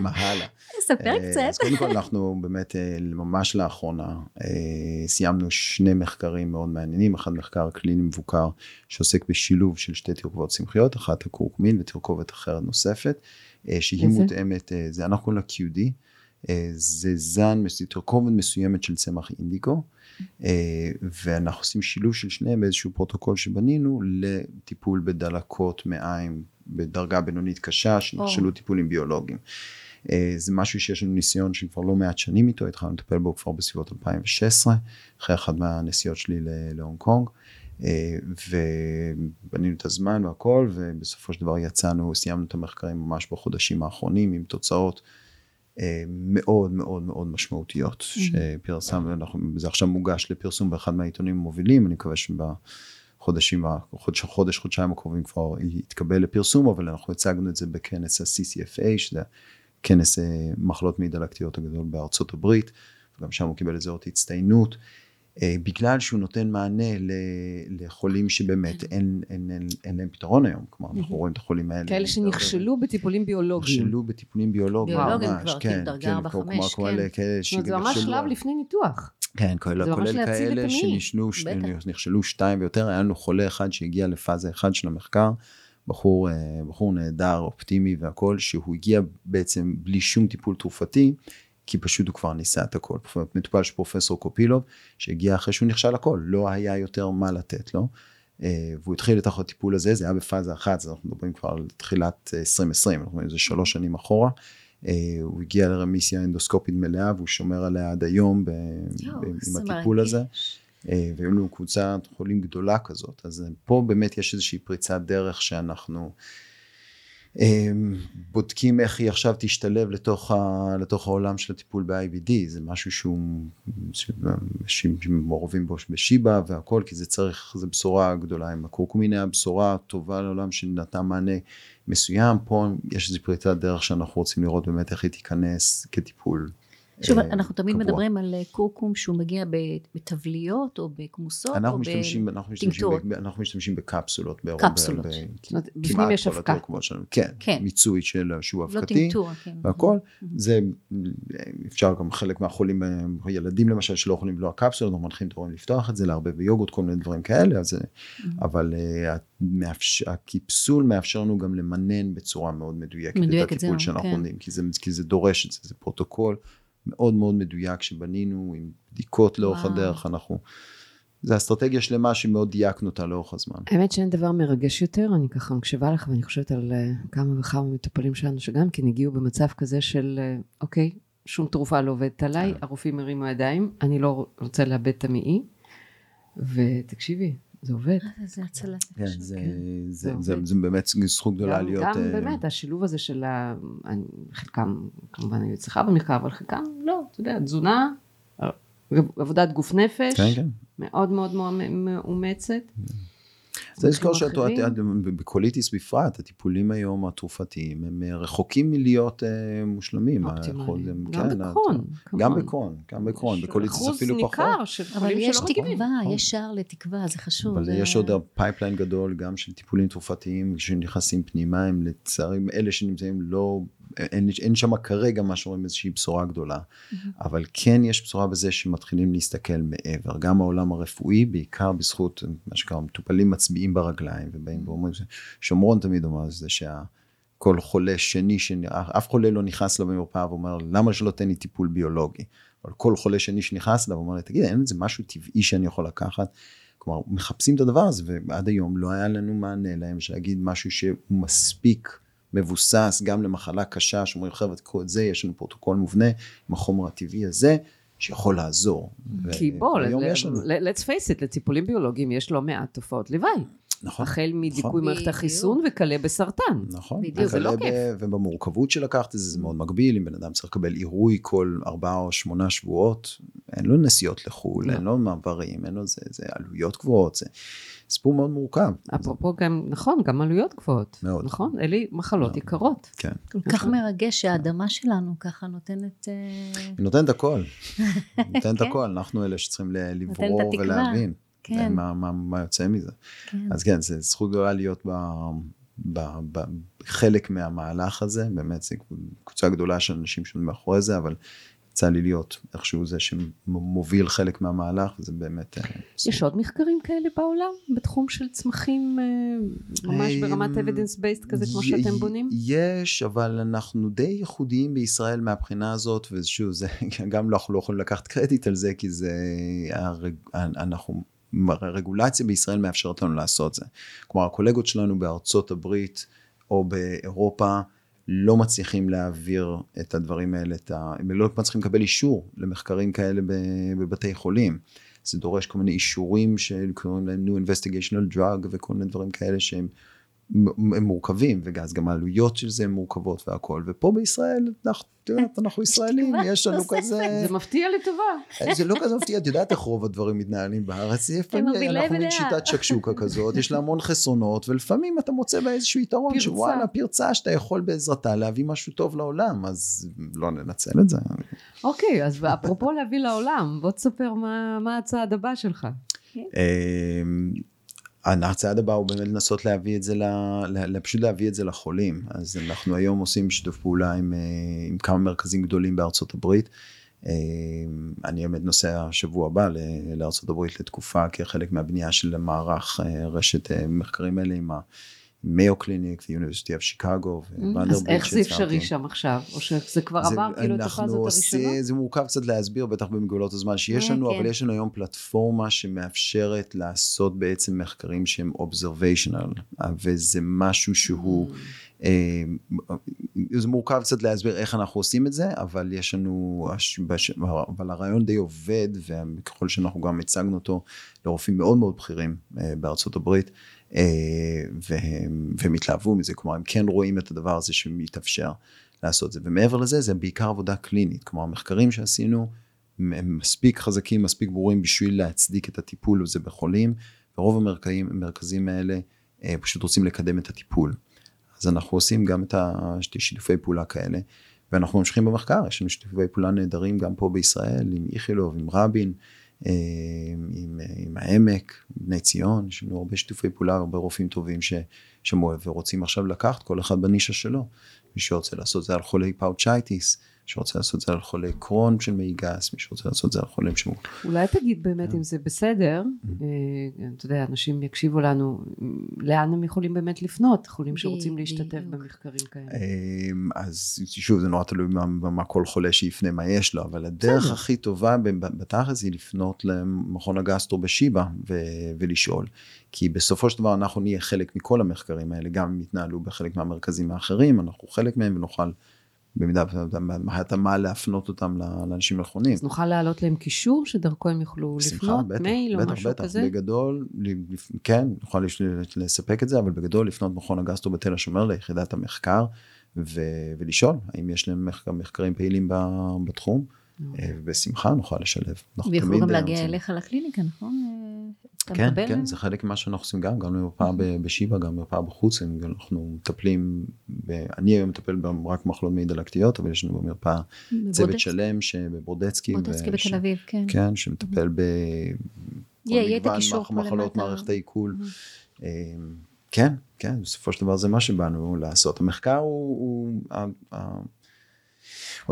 S1: מה הלאה? <laughs>
S2: ספר
S1: אה,
S2: קצת.
S1: אז קודם כל אנחנו באמת אה, ממש לאחרונה סיימנו שני מחקרים מאוד מעניינים, אחד מחקר קליני מבוקר שעוסק בשילוב של שתי תרכובות צמחיות, אחת הקורקמין ותרכובת אחרת נוספת, שהיא? מותאמת, זה אנחנו קוראים לה QD, זה זן, מס- תרכובת מסוימת של צמח אינדיגו, אה, ואנחנו עושים שילוב של שניהם באיזשהו פרוטוקול שבנינו לטיפול בדלקות מעיים בדרגה בינונית קשה, שנכשלו טיפולים ביולוגיים. אה, זה משהו שיש לנו ניסיון של כבר לא מעט שנים איתו, התחלנו לטפל בו כבר בסביבות 2016, אחרי אחת מהנסיעות שלי להונג קונג. אה, ובנינו את הזמן והכל, ובסופו של דבר יצאנו, סיימנו את המחקרים ממש בחודשים האחרונים עם תוצאות אה, מאוד מאוד מאוד משמעותיות, שפרסם, זה עכשיו מוגש לפרסום באחד מהעיתונים המובילים, אני מקווה שבחודשים, חודש, חודש, חודשיים הקרובים כבר יתקבל לפרסום, אבל אנחנו הצגנו את זה בכנס ה-CCFA, שזה כנס מחלות מעי דלקתיות הגדול בארצות הברית, וגם שם הוא קיבל איזה אות הצטיינות. אה, בגלל שהוא נותן מענה לחולים שבאמת אין, אין, אין, אין להם פתרון היום, כלומר אנחנו רואים את החולים האלה.
S3: כאלה שנכשלו בטיפולים ביולוגיים.
S1: נכשלו בטיפולים ביולוגיים,
S2: ביולוגיים כבר, כאילו דרגה 4-5, כן.
S3: זאת אומרת זה ממש שלב לפני ניתוח.
S1: כן, כולל, כולל כאלה שנכשלו שתיים ויותר, היה לנו חולה אחד שהגיע לפאזה אחד של המחקר, בחור, אה, בחור נהדר, אופטימי והכל, שהוא הגיע בעצם בלי שום טיפול תרופתי, כי פשוט הוא כבר ניסה את הכל. מטופל של פרופסור קופילוב, שהגיע אחרי שהוא נכשל הכל, לא היה יותר מה לתת לו. אה, והוא התחיל את הטיפול הזה, זה היה בפאזה אחת, אז אנחנו מדברים כבר על תחילת 2020, אנחנו מדברים על זה שלוש שנים אחורה. אה, הוא הגיע לרמיסיה אנדוסקופית מלאה והוא שומר עליה עד היום ב, יו, עם הטיפול. הזה. אה, והיו לנו קבוצת חולים גדולה כזאת, אז פה באמת יש איזושהי פריצת דרך שאנחנו בודקים איך היא עכשיו תשתלב לתוך, ה, לתוך העולם של הטיפול ב-IBD, זה משהו שהוא, אנשים שמעורבים בו בשיבא והכל, כי זה צריך, זו בשורה גדולה. עם הקורקומין היה בשורה טובה לעולם שנתנה מענה מסוים, פה יש איזו פריטת דרך שאנחנו רוצים לראות באמת איך היא תיכנס כטיפול
S2: שוב, אה, אנחנו תמיד קבוע. מדברים על אה, קורקום שהוא מגיע בתבליות או בכמוסות או בטינקטורות.
S1: אנחנו משתמשים בקפסולות.
S2: קפסולות.
S3: בפנים יש אבקה.
S1: כן, כן, מיצוי של שהוא לא אבקתי. לא טינקטורה, כן. והכל. זה, אפשר גם חלק מהחולים, אה, ילדים למשל שלא יכולים לבלוע קפסולות, אנחנו מנחים את ההורים לפתוח את זה, לערבב ביוגורט, כל מיני דברים כאלה, אז, אבל הקיפסול מאפשר לנו גם למנן בצורה מאוד מדויקת את הטיפול שאנחנו כן. עונים, כי זה דורש את זה, זה פרוטוקול. מאוד מאוד מדויק שבנינו עם בדיקות לאורך וואו. הדרך, אנחנו... זה אסטרטגיה שלמה שמאוד דייקנו אותה לאורך הזמן.
S3: האמת שאין דבר מרגש יותר, אני ככה מקשיבה לך ואני חושבת על אה, כמה וכמה מטופלים שלנו שגם כן הגיעו במצב כזה של אה, אוקיי, שום תרופה לא עובדת עליי, כן. הרופאים הרימו ידיים, אני לא רוצה לאבד את המעי, ותקשיבי, זה עובד.
S2: אה, זה הצלת
S1: כן, זה, כן. זה, זה, זה באמת זכות גדולה להיות...
S3: גם uh... באמת, השילוב הזה של ה... חלקם כמובן היו אצלך במחקר, אבל חלקם לא, אתה יודע, תזונה, עבודת גוף נפש, כן, כן. מאוד מאוד מאומצת.
S1: צריך לזכור שבקוליטיס בפרט, הטיפולים היום התרופתיים הם אה, רחוקים מלהיות אה, מושלמים.
S3: אופטימליים. גם כן, בקרון.
S1: גם בקרון, גם בקרון, בקוליטיס אפילו פחות. אחוז ניכר
S2: אבל יש תקווה, יש שער לתקווה, זה חשוב.
S1: אבל יש עוד pipeline גדול, גם של טיפולים תרופתיים שנכנסים פנימה, הם לצערי, אלה שנמצאים לא אין, אין שם כרגע מה שאומרים איזושהי בשורה גדולה, אמממ. אבל כן יש בשורה בזה שמתחילים להסתכל מעבר, גם העולם הרפואי, בעיקר בזכות מה שקרה, מטופלים מצביעים ברגליים ובאים ואומרים, שומרון תמיד אומר זה שכל חולה שני, שני, אף חולה לא נכנס לו במרפאה ואומר, למה שלא תתן לי טיפול ביולוגי? אבל כל חולה שני שנכנס אליו, אומר לי, תגיד, אין איזה משהו טבעי שאני יכול לקחת? כלומר, מחפשים את הדבר הזה, ועד היום לא היה לנו מענה להם, שלהגיד משהו שהוא מספיק מבוסס גם למחלה קשה, שאומרים חבר'ה תקחו את זה, יש לנו פרוטוקול מובנה עם החומר הטבעי הזה, שיכול לעזור.
S3: כי בוא, let's face it, לטיפולים ביולוגיים יש לא מעט תופעות לוואי. נכון. החל מדיכוי נכון. מערכת החיסון וכלה בסרטן.
S1: נכון. בדיוק, זה לא כיף. ובמורכבות של לקחת את זה, זה מאוד מגביל, אם בן אדם צריך לקבל עירוי כל ארבעה או שמונה שבועות, אין לו נסיעות לחו"ל, לא. אין לו מעברים, אין לו זה, זה עלויות גבוהות, זה סיפור מאוד מורכב.
S3: אפרופו גם, נכון, גם עלויות גבוהות. מאוד. נכון, אלה מחלות יקרות.
S2: כן. כל כך נכון. מרגש שהאדמה שלנו ככה נותנת... אה,
S1: היא נותנת הכל. <laughs> היא נותנת כן. הכל, אנחנו אלה שצריכים לברור ולהבין. כן. מה, מה, מה יוצא מזה. כן. אז כן, זו זכות גדולה להיות בחלק מהמהלך הזה, באמת זו קבוצה גדולה של אנשים שעומדים מאחורי זה, אבל יצא לי להיות איכשהו זה שמוביל חלק מהמהלך, וזה באמת... אה,
S3: יש עוד מחקרים כאלה בעולם, בתחום של צמחים, אה, ממש ברמת אמ, evidence based כזה, כמו שאתם בונים?
S1: יש, אבל אנחנו די ייחודיים בישראל מהבחינה הזאת, ושוב, זה <laughs> גם לא, אנחנו לא יכולים לקחת קרדיט על זה, כי זה, אנחנו הרגולציה בישראל מאפשרת לנו לעשות זה. כלומר, הקולגות שלנו בארצות הברית או באירופה לא מצליחים להעביר את הדברים האלה, את ה... הם לא מצליחים לקבל אישור למחקרים כאלה בבתי חולים. זה דורש כל מיני אישורים שקוראים להם New Investigational Drug וכל מיני דברים כאלה שהם הם מורכבים, ואז גם העלויות של זה הן מורכבות והכל, ופה בישראל, אנחנו, את יודעת, אנחנו ישראלים, יש לנו כזה...
S3: זה מפתיע לטובה.
S1: זה לא כזה מפתיע, את יודעת איך רוב הדברים מתנהלים בארץ, אנחנו מין שיטת שקשוקה כזאת, יש לה המון חסרונות, ולפעמים אתה מוצא בה איזשהו יתרון, שוואלה, פרצה שאתה יכול בעזרתה להביא משהו טוב לעולם, אז לא ננצל את זה.
S3: אוקיי, אז אפרופו להביא לעולם, בוא תספר מה הצעד הבא שלך.
S1: הצעד הבא הוא באמת לנסות להביא את זה, ל, ל, פשוט להביא את זה לחולים. אז אנחנו היום עושים שיתוף פעולה עם, אה, עם כמה מרכזים גדולים בארצות הברית. אה, אני באמת נוסע השבוע הבא לארצות הברית לתקופה כחלק מהבנייה של מערך אה, רשת מחקרים אלה עם ה... מיו קליניק ואוניברסיטי אף שיקגו.
S3: אז איך זה אפשרי שם עכשיו? או שזה כבר עבר כאילו את הפאזות הראשונות?
S1: זה מורכב קצת להסביר, בטח במגבלות הזמן שיש אה, לנו, אבל כן. יש לנו היום פלטפורמה שמאפשרת לעשות בעצם מחקרים שהם אובזרוויישנל, וזה משהו שהוא... אה, זה מורכב קצת להסביר איך אנחנו עושים את זה, אבל יש לנו, אבל הרעיון די עובד, וככל שאנחנו גם הצגנו אותו לרופאים מאוד מאוד בכירים אה, בארצות הברית, אה, והם, והם התלהבו מזה, כלומר הם כן רואים את הדבר הזה שמתאפשר לעשות את זה, ומעבר לזה זה בעיקר עבודה קלינית, כלומר המחקרים שעשינו הם מספיק חזקים, מספיק ברורים בשביל להצדיק את הטיפול הזה בחולים, ורוב המרכזים, האלה פשוט רוצים לקדם את הטיפול. אז אנחנו עושים גם את השיתופי פעולה כאלה, ואנחנו ממשיכים במחקר, יש לנו שיתופי פעולה נהדרים גם פה בישראל, עם איכילוב, עם רבין, אה, עם, עם העמק, בני ציון, יש לנו הרבה שיתופי פעולה, הרבה רופאים טובים ששמעו ורוצים עכשיו לקחת כל אחד בנישה שלו. מי שרוצה לעשות זה על חולי pouchitis, שרוצה לעשות זה על חולי קרון של מעי גס, מי שרוצה לעשות זה על חולים שמור.
S3: אולי תגיד באמת כן. אם זה בסדר, mm-hmm. אה, אתה יודע, אנשים יקשיבו לנו, לאן הם יכולים באמת לפנות, חולים שרוצים להשתתף במחקרים כאלה.
S1: אמ, אז שוב, זה נורא תלוי מה כל חולה שיפנה, מה יש לו, אבל הדרך הכי טובה בתכלס היא לפנות למכון הגסטרו בשיבא ולשאול. כי בסופו של דבר אנחנו נהיה חלק מכל המחקרים האלה, גם אם יתנהלו בחלק מהמרכזים האחרים, אנחנו חלק מהם ונוכל במידה והתאמה להפנות אותם לאנשים הנכונים.
S3: אז נוכל להעלות להם קישור שדרכו הם יוכלו לפנות, בטח, מייל
S1: בטח,
S3: או משהו
S1: בטח,
S3: כזה?
S1: בטח, בגדול, כן, נוכל לספק את זה, אבל בגדול לפנות מכון הגסטרו בתל השומר ליחידת המחקר ו- ולשאול האם יש להם מחקר, מחקרים פעילים בתחום. אוקיי. בשמחה נוכל לשלב.
S2: ויכולו גם להגיע אליך לקליניקה, נכון?
S1: כן, כן, זה חלק ממה שאנחנו עושים גם, גם במרפאה בשיבא, גם במרפאה בחוץ, אנחנו מטפלים, אני היום מטפל רק במחלות מעי דלקתיות, אבל יש לנו במרפאה צוות שלם שבברודצקי.
S2: ברודצקי בתל אביב, כן.
S1: כן, שמטפל במגוון מחלות מערכת העיכול. אמ, כן, כן, בסופו של דבר זה מה שבאנו לעשות. המחקר הוא, הוא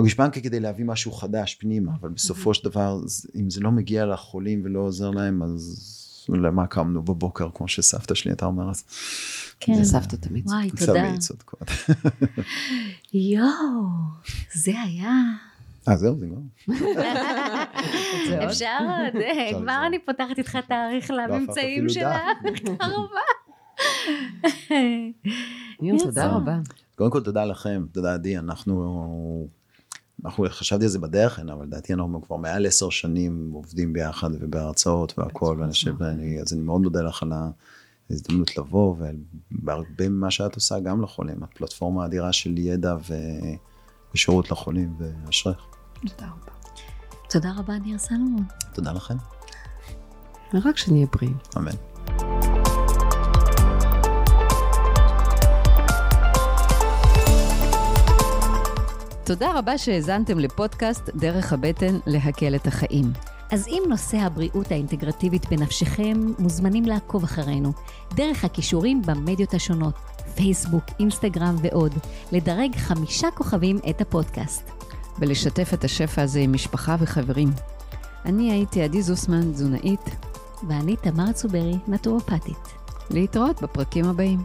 S1: גשפנקה כדי להביא משהו חדש פנימה, אבל בסופו של דבר, אם זה לא מגיע לחולים ולא עוזר להם, אז למה קמנו בבוקר, כמו שסבתא שלי הייתה אומרת.
S3: כן. זה סבתא תמיד.
S2: וואי, תודה.
S1: תמיד צודקות.
S2: יואו, זה היה...
S1: אה, זהו, זה כבר. <laughs>
S2: אפשר עוד, כבר אני פותחת איתך תאריך לא לממצאים שלה. <laughs> תודה רבה.
S3: תודה רבה.
S1: קודם כל תודה לכם, תודה עדי, אנחנו אנחנו חשבתי על זה בדרך הנה, אבל לדעתי אנחנו כבר מעל עשר שנים עובדים ביחד ובהרצאות והכל, ואני חושב, אז אני מאוד מודה לך על ההזדמנות לבוא, והרבה ממה שאת עושה גם לחולים, הפלטפורמה האדירה של ידע ושירות לחולים, ואשריך.
S2: תודה רבה. תודה רבה, ניר סלומון.
S1: תודה לכם.
S3: ורק שנהיה בריאים.
S1: אמן.
S3: תודה רבה שהאזנתם לפודקאסט דרך הבטן להקל את החיים.
S2: אז אם נושא הבריאות האינטגרטיבית בנפשכם, מוזמנים לעקוב אחרינו, דרך הכישורים במדיות השונות, פייסבוק, אינסטגרם ועוד, לדרג חמישה כוכבים את הפודקאסט.
S3: ולשתף את השפע הזה עם משפחה וחברים. אני הייתי עדי זוסמן, תזונאית.
S2: ואני תמר צוברי, נטורופטית.
S3: להתראות בפרקים הבאים.